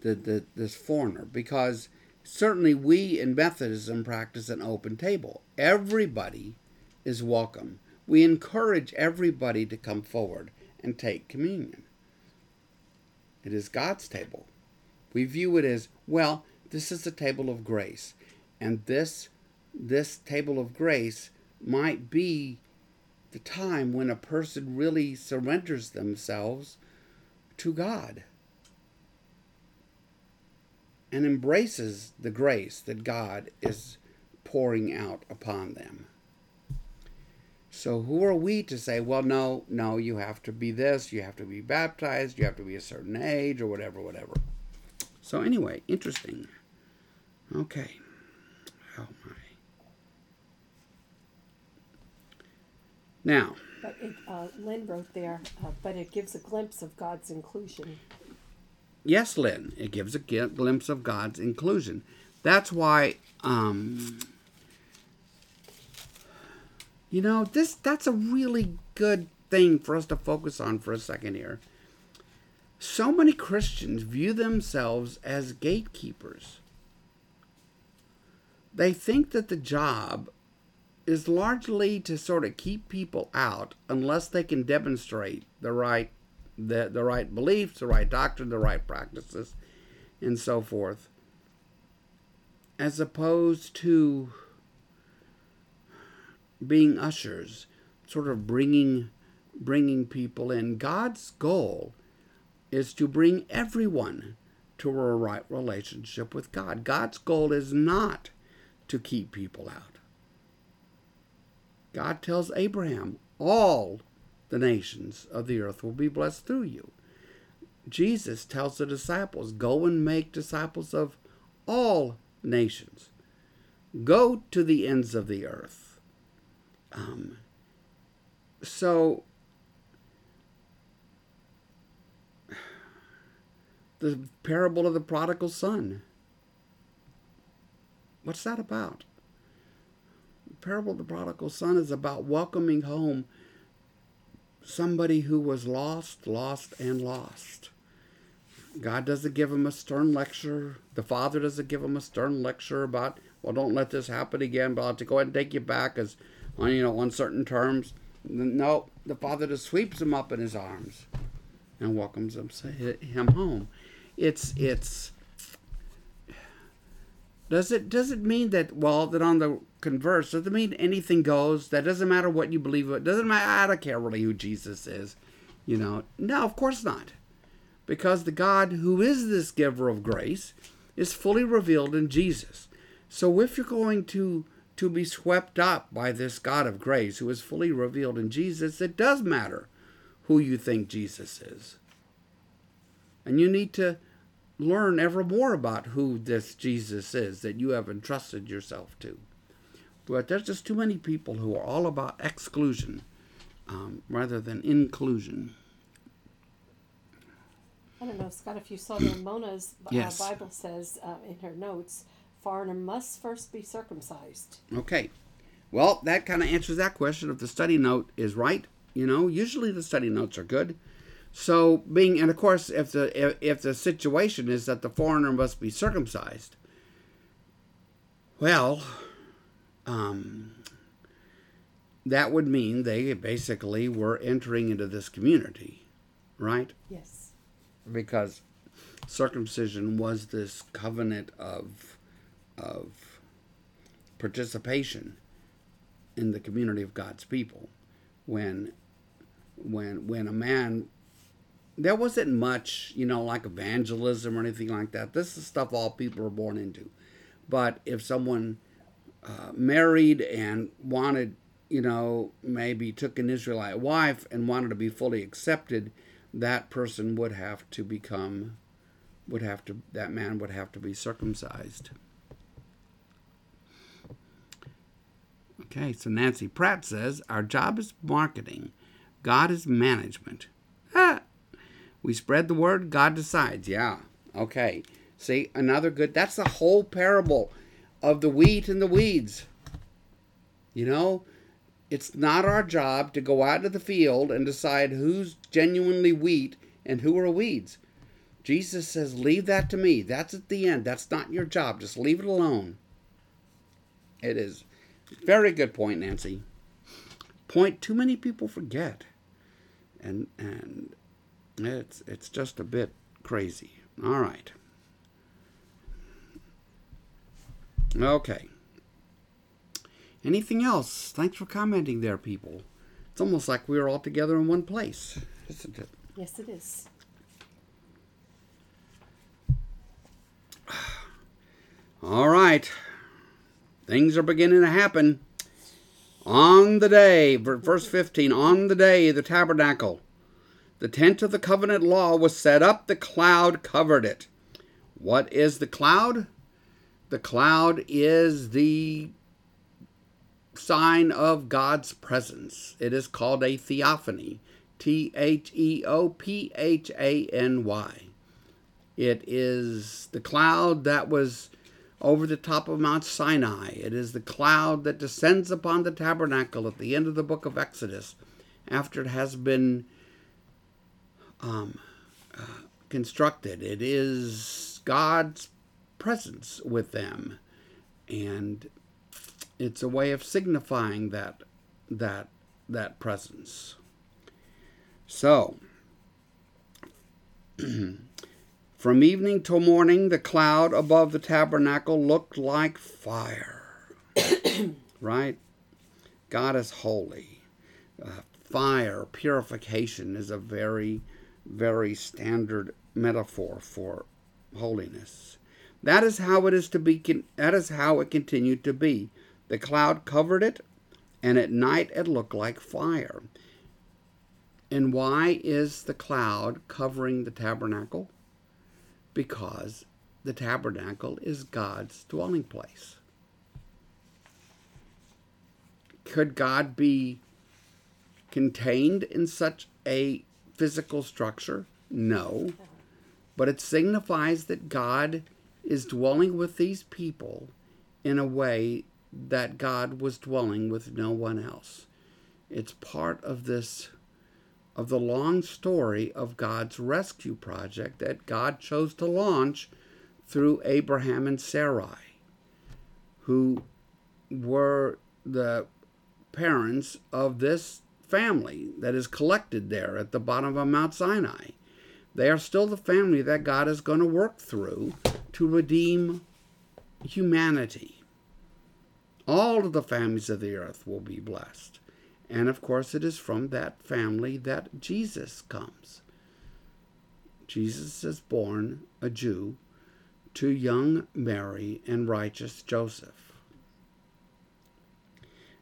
The, the, this foreigner, because certainly we in Methodism practice an open table. Everybody is welcome. We encourage everybody to come forward and take communion. It is God's table. We view it as, well, this is the table of grace. And this this table of grace might be the time when a person really surrenders themselves to God and embraces the grace that God is pouring out upon them. So, who are we to say, well, no, no, you have to be this, you have to be baptized, you have to be a certain age, or whatever, whatever. So, anyway, interesting. Okay. Oh, my. Now, But it, uh, Lynn wrote there, uh, but it gives a glimpse of God's inclusion. yes, Lynn, it gives a glimpse of God's inclusion. That's why, um, you know, this that's a really good thing for us to focus on for a second here. so many Christians view themselves as gatekeepers. They think that the job is largely to sort of keep people out unless they can demonstrate the right the, the right beliefs, the right doctrine, the right practices, and so forth. As opposed to being ushers, sort of bringing bringing people in. God's goal is to bring everyone to a right relationship with God. God's goal is not to keep people out. God tells Abraham, all the nations of the earth will be blessed through you. Jesus tells the disciples, go and make disciples of all nations. Go to the ends of the earth. Um, so the parable of the prodigal son. What's that about? The parable of the prodigal son is about welcoming home somebody who was lost, lost, and lost. God doesn't give him a stern lecture. The father doesn't give him a stern lecture about, well, don't let this happen again, but I'll have to go ahead and take you back as, on you know, on certain terms. No, the father just sweeps him up in his arms and welcomes him, him home. It's it's does it does it mean that well that on the converse does it mean anything goes? That doesn't matter what you believe. It doesn't matter. I don't care really who Jesus is. You know, no, of course not, because the God who is this giver of grace is fully revealed in Jesus. So if you're going to to be swept up by this God of grace who is fully revealed in Jesus, it does matter who you think Jesus is. And you need to learn ever more about who this Jesus is that you have entrusted yourself to. But there's just too many people who are all about exclusion um, rather than inclusion. I don't know, Scott, if you saw that Mona's uh, yes. Bible says uh, in her notes, foreigner must first be circumcised. Okay. Well, that kind of answers that question. If the study note is right, you know, usually the study notes are good. So being, and of course, if the if, if the situation is that the foreigner must be circumcised, well, um, that would mean they basically were entering into this community, right? Yes. Because circumcision was this covenant of of participation in the community of God's people when when when a man there wasn't much, you know, like evangelism or anything like that. This is stuff all people are born into. But if someone uh, married and wanted, you know, maybe took an Israelite wife and wanted to be fully accepted, that person would have to become, would have to, that man would have to be circumcised. Okay, so Nancy Pratt says, Our job is marketing, God is management. Ah, we spread the word, God decides. Yeah. Okay. See, another good. That's the whole parable of the wheat and the weeds. You know, it's not our job to go out to the field and decide who's genuinely wheat and who are weeds. Jesus says, Leave that to me. That's at the end. That's not your job. Just leave it alone. It is. Very good point, Nancy. Point too many people forget. And and it's it's just a bit crazy. All right. Okay. Anything else? Thanks for commenting there, people. It's almost like we are all together in one place, isn't it? Yes, it is. All right. Things are beginning to happen. On the day, verse 15, on the day the tabernacle the tent of the covenant law was set up, the cloud covered it. What is the cloud? The cloud is the sign of God's presence. It is called a theophany. T H E O P H A N Y. It is the cloud that was over the top of Mount Sinai. It is the cloud that descends upon the tabernacle at the end of the book of Exodus after it has been um, uh, constructed. It is God's presence with them, and it's a way of signifying that that that presence. So, from evening till morning, the cloud above the tabernacle looked like fire. right? God is holy. Uh, fire, purification is a very, very standard metaphor for holiness. That is how it is to be. That is how it continued to be. The cloud covered it, and at night it looked like fire. And why is the cloud covering the tabernacle? Because the tabernacle is God's dwelling place. Could God be contained in such a physical structure? No. But it signifies that God is dwelling with these people in a way that God was dwelling with no one else. It's part of this of the long story of God's rescue project that God chose to launch through Abraham and Sarai, who were the parents of this family that is collected there at the bottom of Mount Sinai. They are still the family that God is going to work through to redeem humanity. All of the families of the earth will be blessed. And of course, it is from that family that Jesus comes. Jesus is born a Jew to young Mary and righteous Joseph.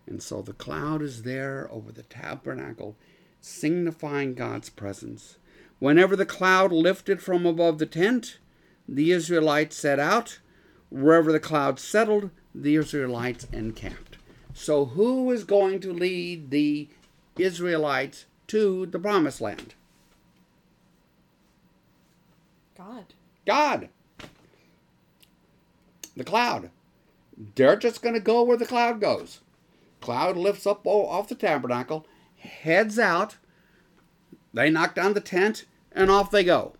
And so the cloud is there over the tabernacle, signifying God's presence. Whenever the cloud lifted from above the tent, the Israelites set out. Wherever the cloud settled, the Israelites encamped. So, who is going to lead the Israelites to the promised land? God. God. The cloud. They're just going to go where the cloud goes. Cloud lifts up off the tabernacle, heads out. They knock down the tent, and off they go.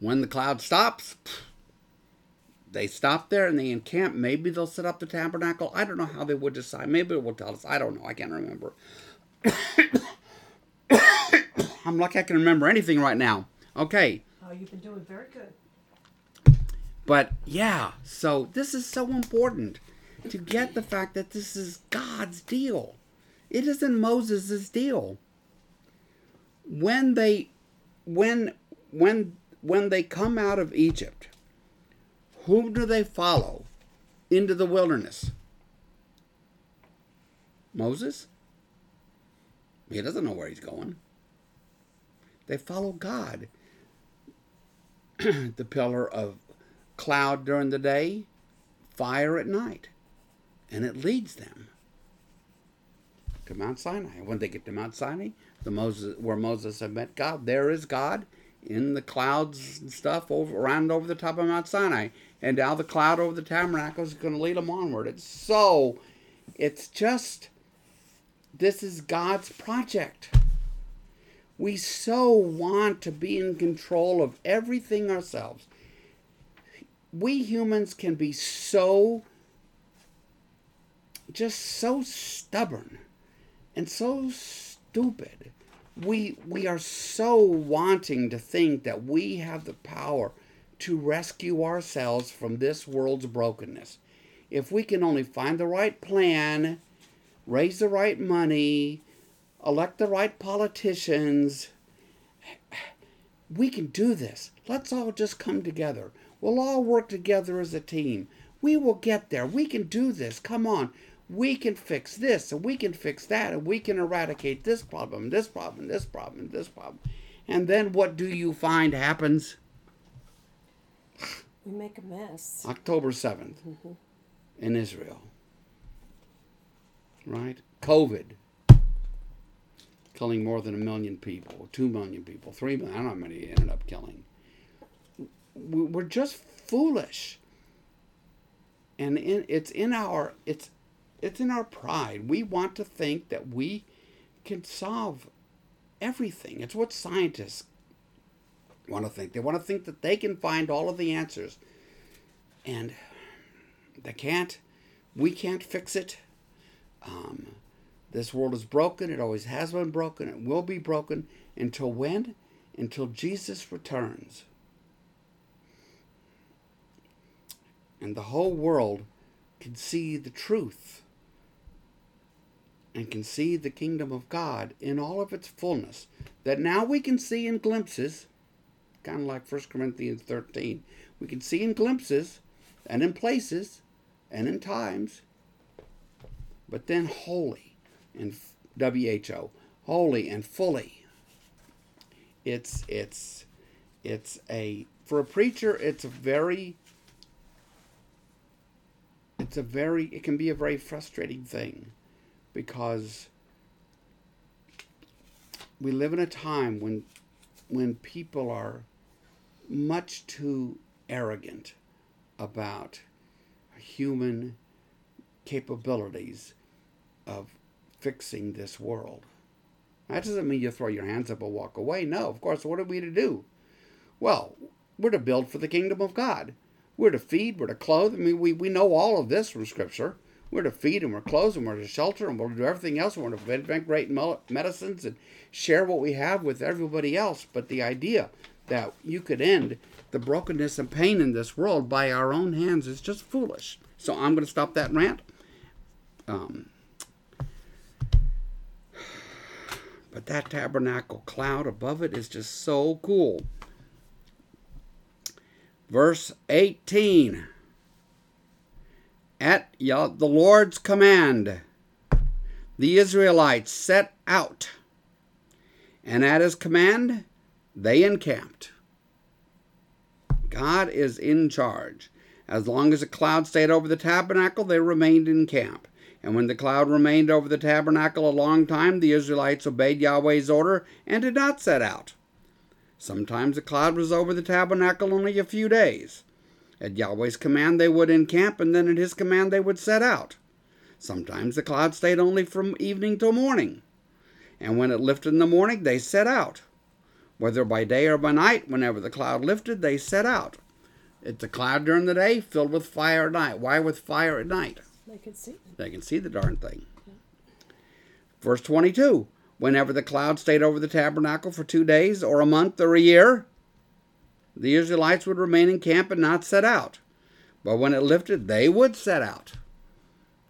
When the cloud stops, they stop there and they encamp. Maybe they'll set up the tabernacle. I don't know how they would decide. Maybe it will tell us. I don't know. I can't remember. I'm lucky I can remember anything right now. Okay. Oh, you've been doing very good. But yeah, so this is so important to get the fact that this is God's deal. It isn't Moses' deal. When they when when when they come out of Egypt, whom do they follow into the wilderness? Moses? He doesn't know where he's going. They follow God. the pillar of cloud during the day, fire at night. And it leads them to Mount Sinai. When they get to Mount Sinai, the Moses where Moses had met God, there is God in the clouds and stuff over around over the top of Mount Sinai and now the cloud over the tabernacle is going to lead them onward. It's so, it's just, this is God's project. We so want to be in control of everything ourselves. We humans can be so, just so stubborn and so stupid. We, we are so wanting to think that we have the power to rescue ourselves from this world's brokenness. If we can only find the right plan, raise the right money, elect the right politicians, we can do this. Let's all just come together. We'll all work together as a team. We will get there. We can do this. Come on. We can fix this and we can fix that and we can eradicate this problem, this problem, this problem, this problem. And then what do you find happens? We make a mess. October 7th mm-hmm. in Israel. Right? COVID. Killing more than a million people, two million people, three million. I don't know how many ended up killing. We're just foolish. And in, it's in our it's it's in our pride. We want to think that we can solve everything. It's what scientists want to think. They want to think that they can find all of the answers. And they can't. We can't fix it. Um, this world is broken. It always has been broken. It will be broken until when? Until Jesus returns. And the whole world can see the truth and can see the kingdom of God in all of its fullness that now we can see in glimpses, kind of like 1 Corinthians 13. We can see in glimpses and in places and in times, but then wholly and WHO, wholly and fully. It's it's it's a for a preacher it's a very it's a very it can be a very frustrating thing because we live in a time when when people are much too arrogant about human capabilities of fixing this world. That doesn't mean you throw your hands up and walk away. No, of course, what are we to do? Well, we're to build for the kingdom of God. We're to feed, we're to clothe. I mean, we, we know all of this from Scripture. We're to feed and we're clothed and we're to shelter and we're to do everything else. We're to invent great medicines and share what we have with everybody else. But the idea that you could end the brokenness and pain in this world by our own hands is just foolish. So I'm going to stop that rant. Um, but that tabernacle cloud above it is just so cool. Verse 18 At the Lord's command, the Israelites set out, and at his command, they encamped. God is in charge. As long as a cloud stayed over the tabernacle, they remained in camp. And when the cloud remained over the tabernacle a long time, the Israelites obeyed Yahweh's order and did not set out. Sometimes the cloud was over the tabernacle only a few days. At Yahweh's command they would encamp, and then at his command they would set out. Sometimes the cloud stayed only from evening till morning. And when it lifted in the morning, they set out. Whether by day or by night, whenever the cloud lifted, they set out. It's a cloud during the day, filled with fire at night. Why with fire at night? They can see. They can see the darn thing. Yeah. Verse 22 Whenever the cloud stayed over the tabernacle for two days, or a month, or a year, the Israelites would remain in camp and not set out. But when it lifted, they would set out.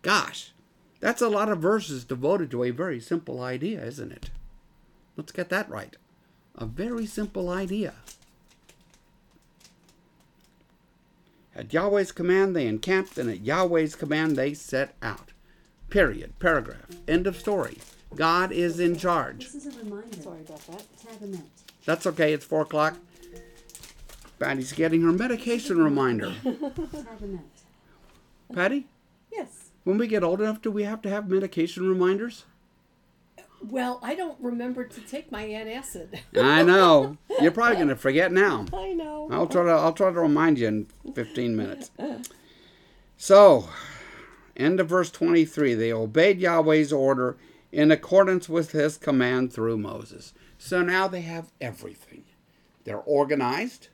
Gosh, that's a lot of verses devoted to a very simple idea, isn't it? Let's get that right. A very simple idea. At Yahweh's command they encamped, and at Yahweh's command they set out. Period. Paragraph. End of story. God is in charge. This is a reminder. Sorry about that. Tabernet. That's okay. It's four o'clock. Patty's getting her medication reminder. Patty? Yes. When we get old enough, do we have to have medication reminders? Well, I don't remember to take my antacid. I know. You're probably going to forget now. I know. I'll try to I'll try to remind you in 15 minutes. So, end of verse 23. They obeyed Yahweh's order in accordance with his command through Moses. So now they have everything. They're organized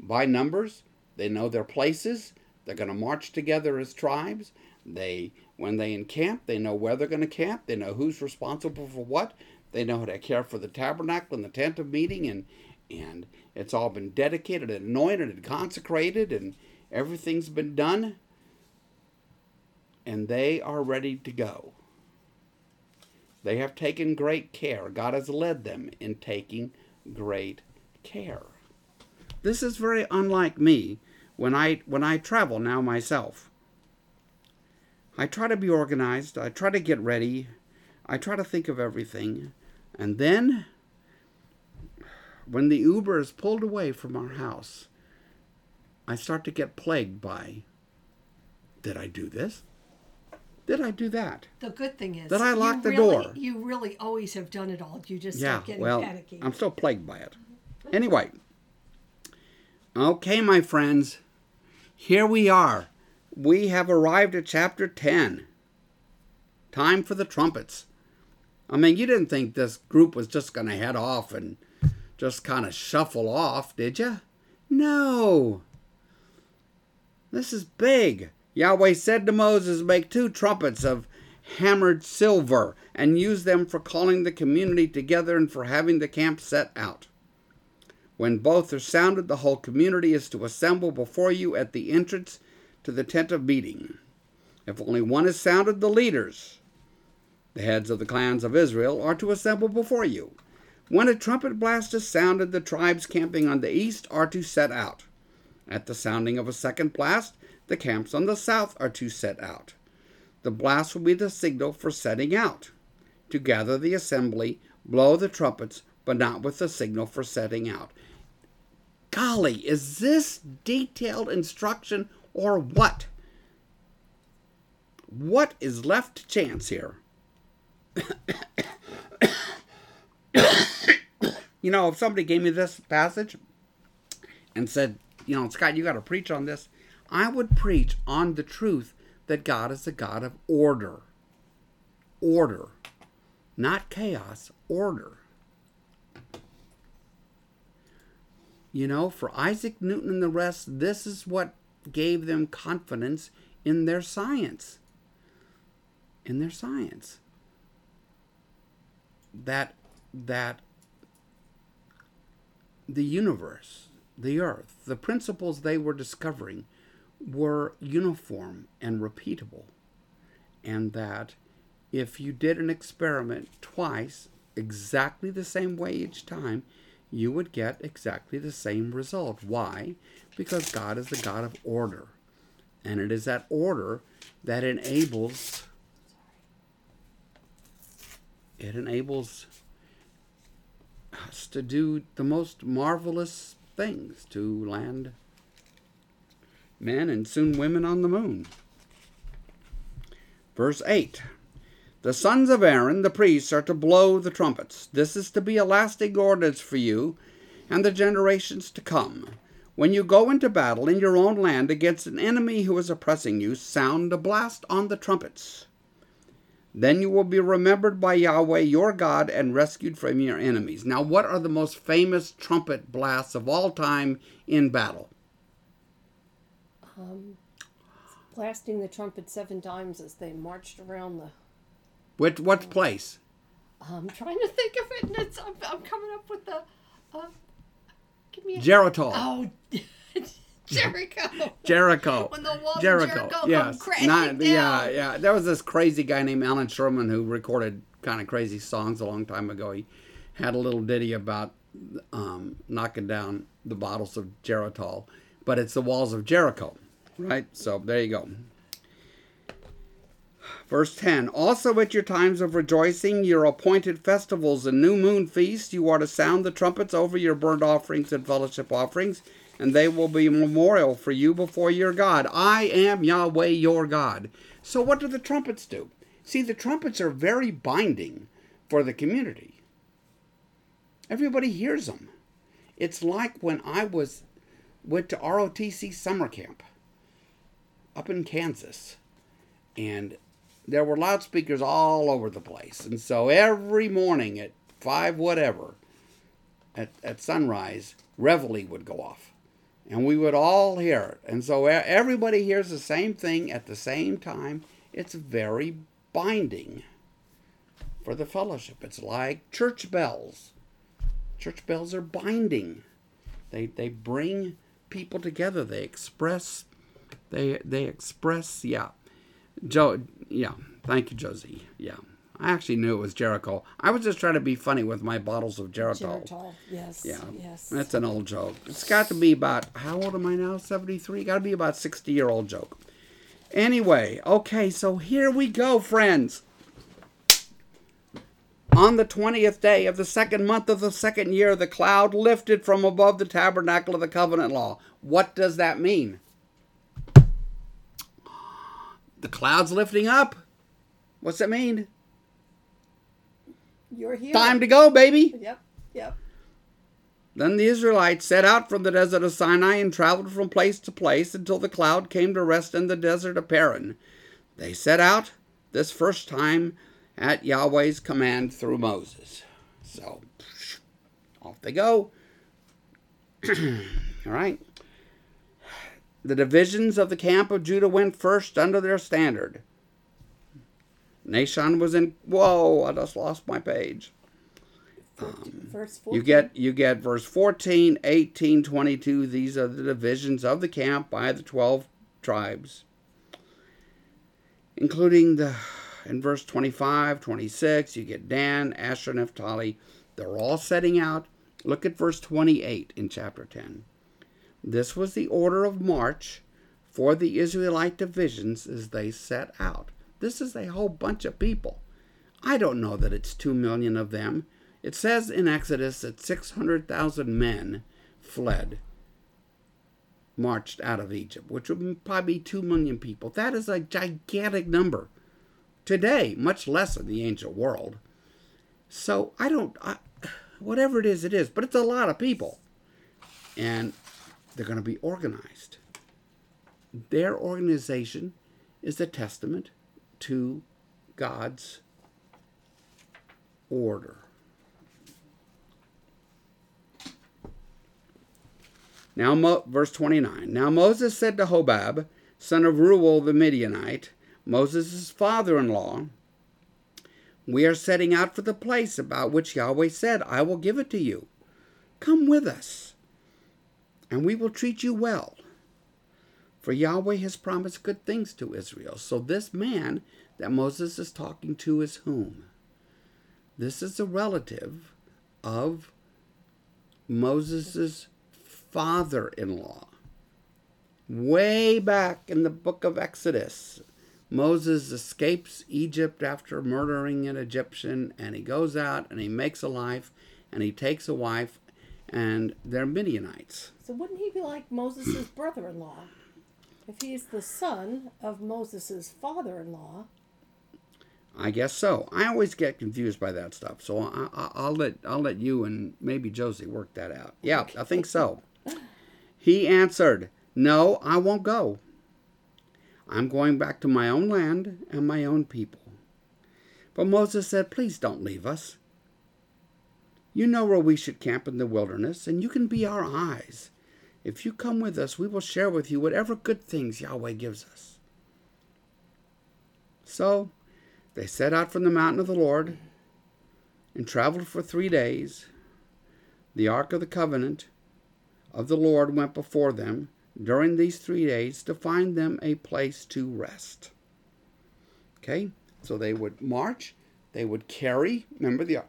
by numbers. They know their places. They're going to march together as tribes. They when they encamp, they know where they're going to camp. They know who's responsible for what. They know how to care for the tabernacle and the tent of meeting, and and it's all been dedicated and anointed and consecrated, and everything's been done. And they are ready to go. They have taken great care. God has led them in taking great care. This is very unlike me when I when I travel now myself. I try to be organized. I try to get ready. I try to think of everything. And then, when the Uber is pulled away from our house, I start to get plagued by did I do this? Did I do that? The good thing is that I locked the really, door. You really always have done it all. You just yeah, start getting well, panicky. I'm still plagued by it. Anyway, okay, my friends, here we are we have arrived at chapter 10. Time for the trumpets. I mean, you didn't think this group was just going to head off and just kind of shuffle off, did you? No. This is big. Yahweh said to Moses, Make two trumpets of hammered silver and use them for calling the community together and for having the camp set out. When both are sounded, the whole community is to assemble before you at the entrance to the tent of meeting. If only one is sounded, the leaders, the heads of the clans of Israel, are to assemble before you. When a trumpet blast is sounded, the tribes camping on the east are to set out. At the sounding of a second blast, the camps on the south are to set out. The blast will be the signal for setting out. To gather the assembly, blow the trumpets, but not with the signal for setting out. Golly, is this detailed instruction or what? What is left to chance here? you know, if somebody gave me this passage and said, you know, Scott, you got to preach on this, I would preach on the truth that God is a God of order. Order. Not chaos, order. You know, for Isaac Newton and the rest, this is what gave them confidence in their science. In their science. That that the universe, the earth, the principles they were discovering were uniform and repeatable. And that if you did an experiment twice, exactly the same way each time, you would get exactly the same result. Why? Because God is the God of order. And it is that order that enables it enables us to do the most marvelous things to land men and soon women on the moon. Verse 8 The sons of Aaron, the priests, are to blow the trumpets. This is to be a lasting ordinance for you and the generations to come. When you go into battle in your own land against an enemy who is oppressing you, sound a blast on the trumpets. Then you will be remembered by Yahweh your God and rescued from your enemies. Now, what are the most famous trumpet blasts of all time in battle? Um, blasting the trumpet seven times as they marched around the. Which what place? I'm trying to think of it, and it's I'm, I'm coming up with the. Uh, give me a. Geritol. oh, Jericho. Jericho. When the walls of Jericho. Jericho yes. Not- Yeah, yeah. There was this crazy guy named Allan Sherman who recorded kind of crazy songs a long time ago. He had a little ditty about um, knocking down the bottles of Geritol, but it's the walls of Jericho, right? So there you go. Verse 10 Also at your times of rejoicing, your appointed festivals and new moon feasts, you are to sound the trumpets over your burnt offerings and fellowship offerings, and they will be a memorial for you before your God. I am Yahweh your God. So, what do the trumpets do? See, the trumpets are very binding for the community. Everybody hears them. It's like when I was went to ROTC summer camp up in Kansas, and there were loudspeakers all over the place. And so every morning at five whatever, at, at sunrise, reveille would go off. And we would all hear it. And so everybody hears the same thing at the same time. It's very binding for the fellowship. It's like church bells. Church bells are binding. They they bring people together. They express they they express yeah. Joe yeah, thank you, Josie. Yeah. I actually knew it was Jericho. I was just trying to be funny with my bottles of Jericho. Geritol. Yes. Yeah, Yes. that's an old joke. It's got to be about how old am I now? Seventy three. Got to be about sixty year old joke. Anyway, okay, so here we go, friends. On the twentieth day of the second month of the second year, the cloud lifted from above the tabernacle of the covenant law. What does that mean? The cloud's lifting up. What's that mean? You're here. Time to go, baby. Yep. Yep. Then the Israelites set out from the desert of Sinai and traveled from place to place until the cloud came to rest in the desert of Paran. They set out this first time at Yahweh's command through Moses. So, Off they go. All right. The divisions of the camp of Judah went first under their standard. Nahshon was in. Whoa! I just lost my page. Um, verse 14. You get you get verse 14, 18, 22. These are the divisions of the camp by the 12 tribes. Including the in verse 25, 26, you get Dan, Asher, Naphtali. They're all setting out. Look at verse 28 in chapter 10. This was the order of march for the Israelite divisions as they set out. This is a whole bunch of people. I don't know that it's 2 million of them. It says in Exodus that 600,000 men fled, marched out of Egypt, which would probably be 2 million people. That is a gigantic number. Today, much less in the ancient world. So I don't, I, whatever it is, it is, but it's a lot of people. And they're going to be organized. Their organization is a testament to God's order. Now, Mo, verse 29. Now Moses said to Hobab, son of Ruel the Midianite, Moses' father in law, We are setting out for the place about which Yahweh said, I will give it to you. Come with us, and we will treat you well. For Yahweh has promised good things to Israel. So, this man that Moses is talking to is whom? This is a relative of Moses' father in law. Way back in the book of Exodus, Moses escapes Egypt after murdering an Egyptian, and he goes out and he makes a life, and he takes a wife, and they're Midianites. So wouldn't he be like Moses' brother-in-law? If he is the son of Moses' father-in-law, I guess so. I always get confused by that stuff, so I, I, I'll let I'll let you and maybe Josie work that out. Yeah, I think so. He answered, "No, I won't go. I'm going back to my own land and my own people." But Moses said, "Please don't leave us. You know where we should camp in the wilderness, and you can be our eyes. If you come with us, we will share with you whatever good things Yahweh gives us." So they set out from the mountain of the Lord and traveled for three days. The ark of the covenant of the Lord went before them during these three days to find them a place to rest. Okay, so they would march, they would carry. Remember, the ark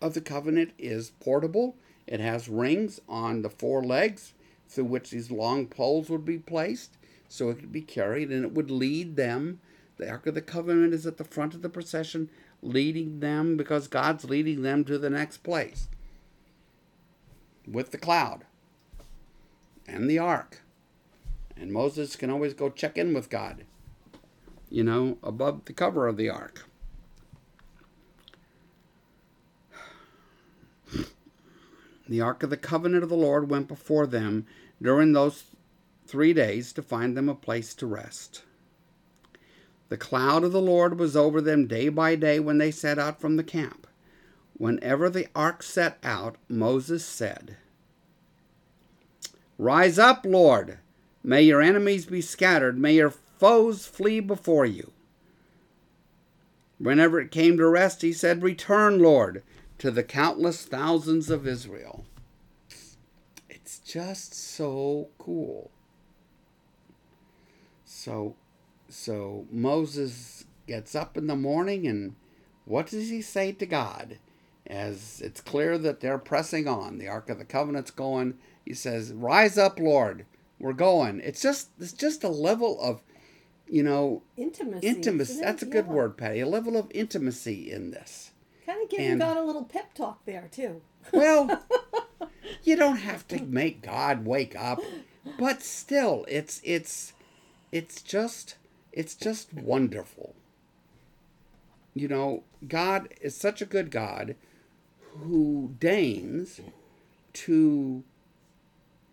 of the covenant is portable, it has rings on the four legs through which these long poles would be placed so it could be carried and it would lead them the Ark of the Covenant is at the front of the procession, leading them because God's leading them to the next place with the cloud and the ark. And Moses can always go check in with God, you know, above the cover of the ark. The ark of the covenant of the Lord went before them during those three days to find them a place to rest. The cloud of the Lord was over them day by day when they set out from the camp. Whenever the ark set out, Moses said, Rise up, Lord. May your enemies be scattered. May your foes flee before you. Whenever it came to rest, he said, Return, Lord, to the countless thousands of Israel. It's just so cool. So so Moses gets up in the morning and what does he say to God? As it's clear that they're pressing on, the Ark of the Covenant's going. He says, "Rise up, Lord, we're going." It's just it's just a level of, you know, intimacy. intimacy. That's a good Yeah. word, Patty. A level of intimacy in this. Kind of giving And- God a little pep talk there too. Well, you don't have to make God wake up, but still, it's it's it's just it's just wonderful. You know, God is such a good God who deigns to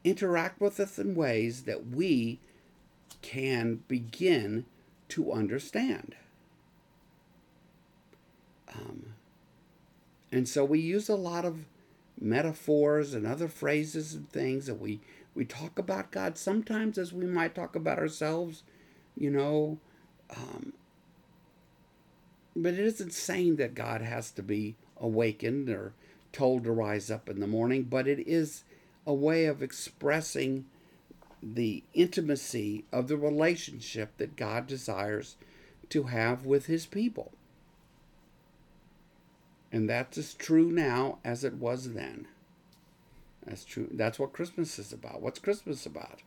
interact with us in ways that we can begin to understand. Um, and so we use a lot of metaphors and other phrases and things, and we we talk about God sometimes as we might talk about ourselves, you know. Um, but it isn't saying that God has to be awakened or told to rise up in the morning, but it is a way of expressing the intimacy of the relationship that God desires to have with his people. And that's as true now as it was then. That's true. That's what Christmas is about. What's Christmas about?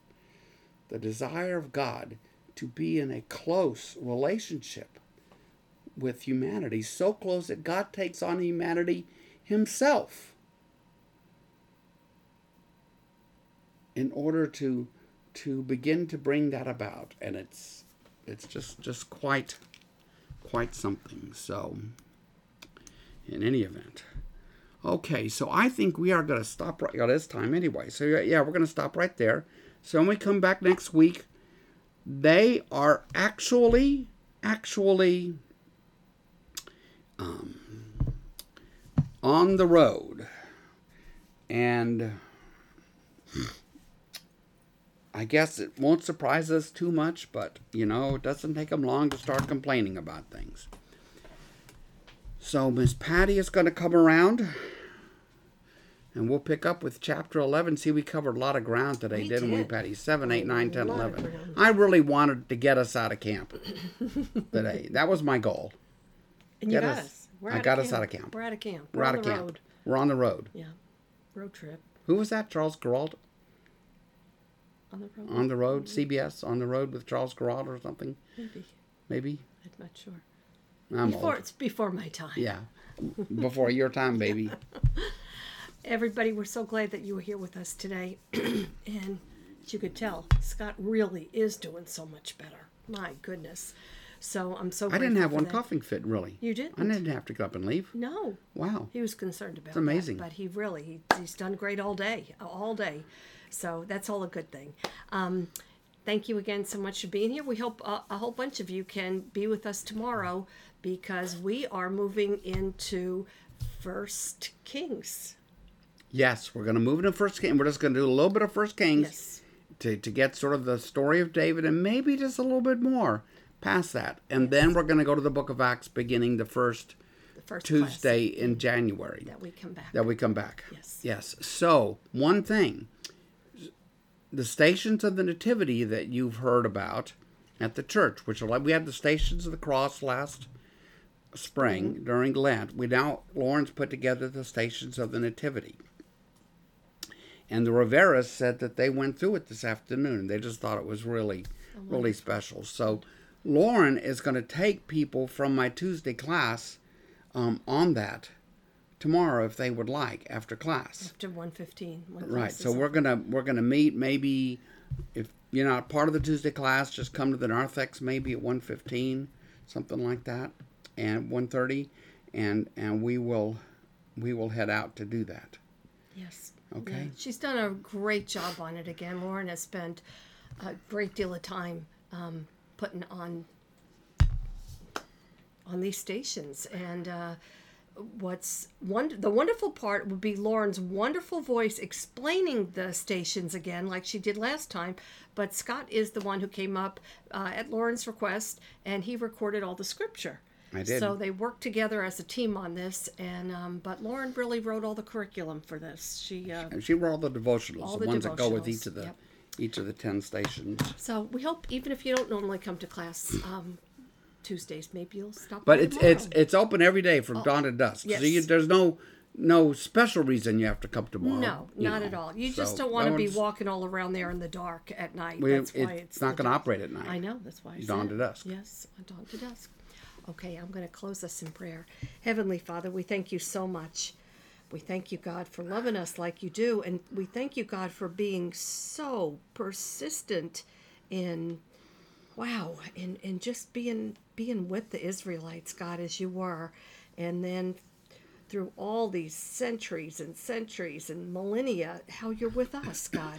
The desire of God to be in a close relationship with humanity, so close that God takes on humanity himself in order to to begin to bring that about and it's it's just just quite quite something so in any event. Okay so i think we are going to stop right at this time anyway. So yeah, we're going to stop right there. So when we come back next week they are actually actually um, on the road. And I guess it won't surprise us too much, but you know, it doesn't take them long to start complaining about things. So Miss Patty is going to come around and we'll pick up with chapter 11. See, we covered a lot of ground today, We didn't we. Patty? 7, 8, 9, 10, 11. I really wanted to get us out of camp today. That was my goal. And you Get got us- us. We're I out got us out of camp. We're out of camp. We're We're out on of the camp. road. We're on the road. Yeah. Road trip. Who was that? Charles Gerald? On the road. On the road? CBS? On the road with Charles Gerald or something? Maybe. Maybe? I'm not sure. I'm Before old. it's before my time. Yeah. Before your time, baby. Everybody, we're so glad that you were here with us today. and as you could tell, Scott really is doing so much better. My goodness. So I'm so I didn't have one that. coughing fit, really. You didn't? I didn't have to get up and leave. No. Wow. He was concerned about It's amazing. that, but he really he, he's done great all day, all day. So that's all a good thing. Um, thank you again so much for being here. We hope uh, a whole bunch of you can be with us tomorrow because we are moving into First Kings. Yes, we're going to move into First King. We're just going to do a little bit of First Kings Yes. to, to get sort of the story of David and maybe just a little bit more past that. And then we're going to go to the book of Acts beginning the first The first Tuesday in January that we come back. that we come back. Yes. Yes. So, one thing the stations of the Nativity that you've heard about at the church, which are like we had the stations of the cross last spring during Lent. We now Lauren's put together the stations of the Nativity. And the Riveras said that they went through it this afternoon. They just thought it was really, really special. So, Lauren is going to take people from my Tuesday class um, on that tomorrow if they would like after class. After 115. Right. So we're gonna we're gonna meet maybe if you're not part of the Tuesday class, just come to the narthex maybe at one fifteen, something like that, and 1.30 and and we will we will head out to do that. Yes. Okay. Yeah, She's done a great job on it again. Lauren has spent a great deal of time um, putting on on these stations, and uh, what's one the wonderful part would be Lauren's wonderful voice explaining the stations again, like she did last time. But Scott is the one who came up uh, at Lauren's request, and he recorded all the scripture. I did. So they worked together as a team on this, and um, but Lauren really wrote all the curriculum for this. She uh, And she wrote all the devotionals, All the, the ones that go with each of the yep. each of the ten stations. so we hope even if you don't normally come to class um, Tuesdays, maybe you'll stop. But it's it's tomorrow. it's open every day from dawn to dusk. So yes. you, there's no no special reason you have to come tomorrow. no, not know. at all. You just don't want to be walking all around there in the dark at night. We- that's why it's it's, not gonna operate at night. I know. That's why I Dawn said to dusk. Yes, dawn to dusk. Okay, I'm going to close us in prayer. Heavenly Father, we thank you so much. We thank you, God, for loving us like you do, and we thank you, God, for being so persistent in wow and and just being being with the israelites god as you were and then through all these centuries and centuries and millennia how you're with us god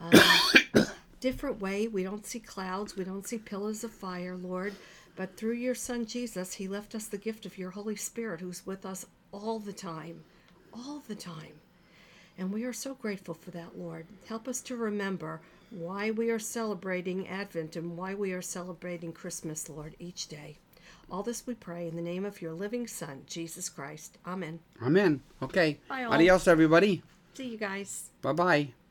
um, different way we don't see clouds we don't see pillars of fire lord but through your son jesus he left us the gift of your holy spirit who's with us all the time all the time And we are so grateful for that, Lord. Help us to remember why we are celebrating Advent and why we are celebrating Christmas, Lord, each day. All this we pray in the name of your living Son, Jesus Christ. Amen. Amen. Okay. Bye, all. Adios, everybody. See you guys. Bye bye.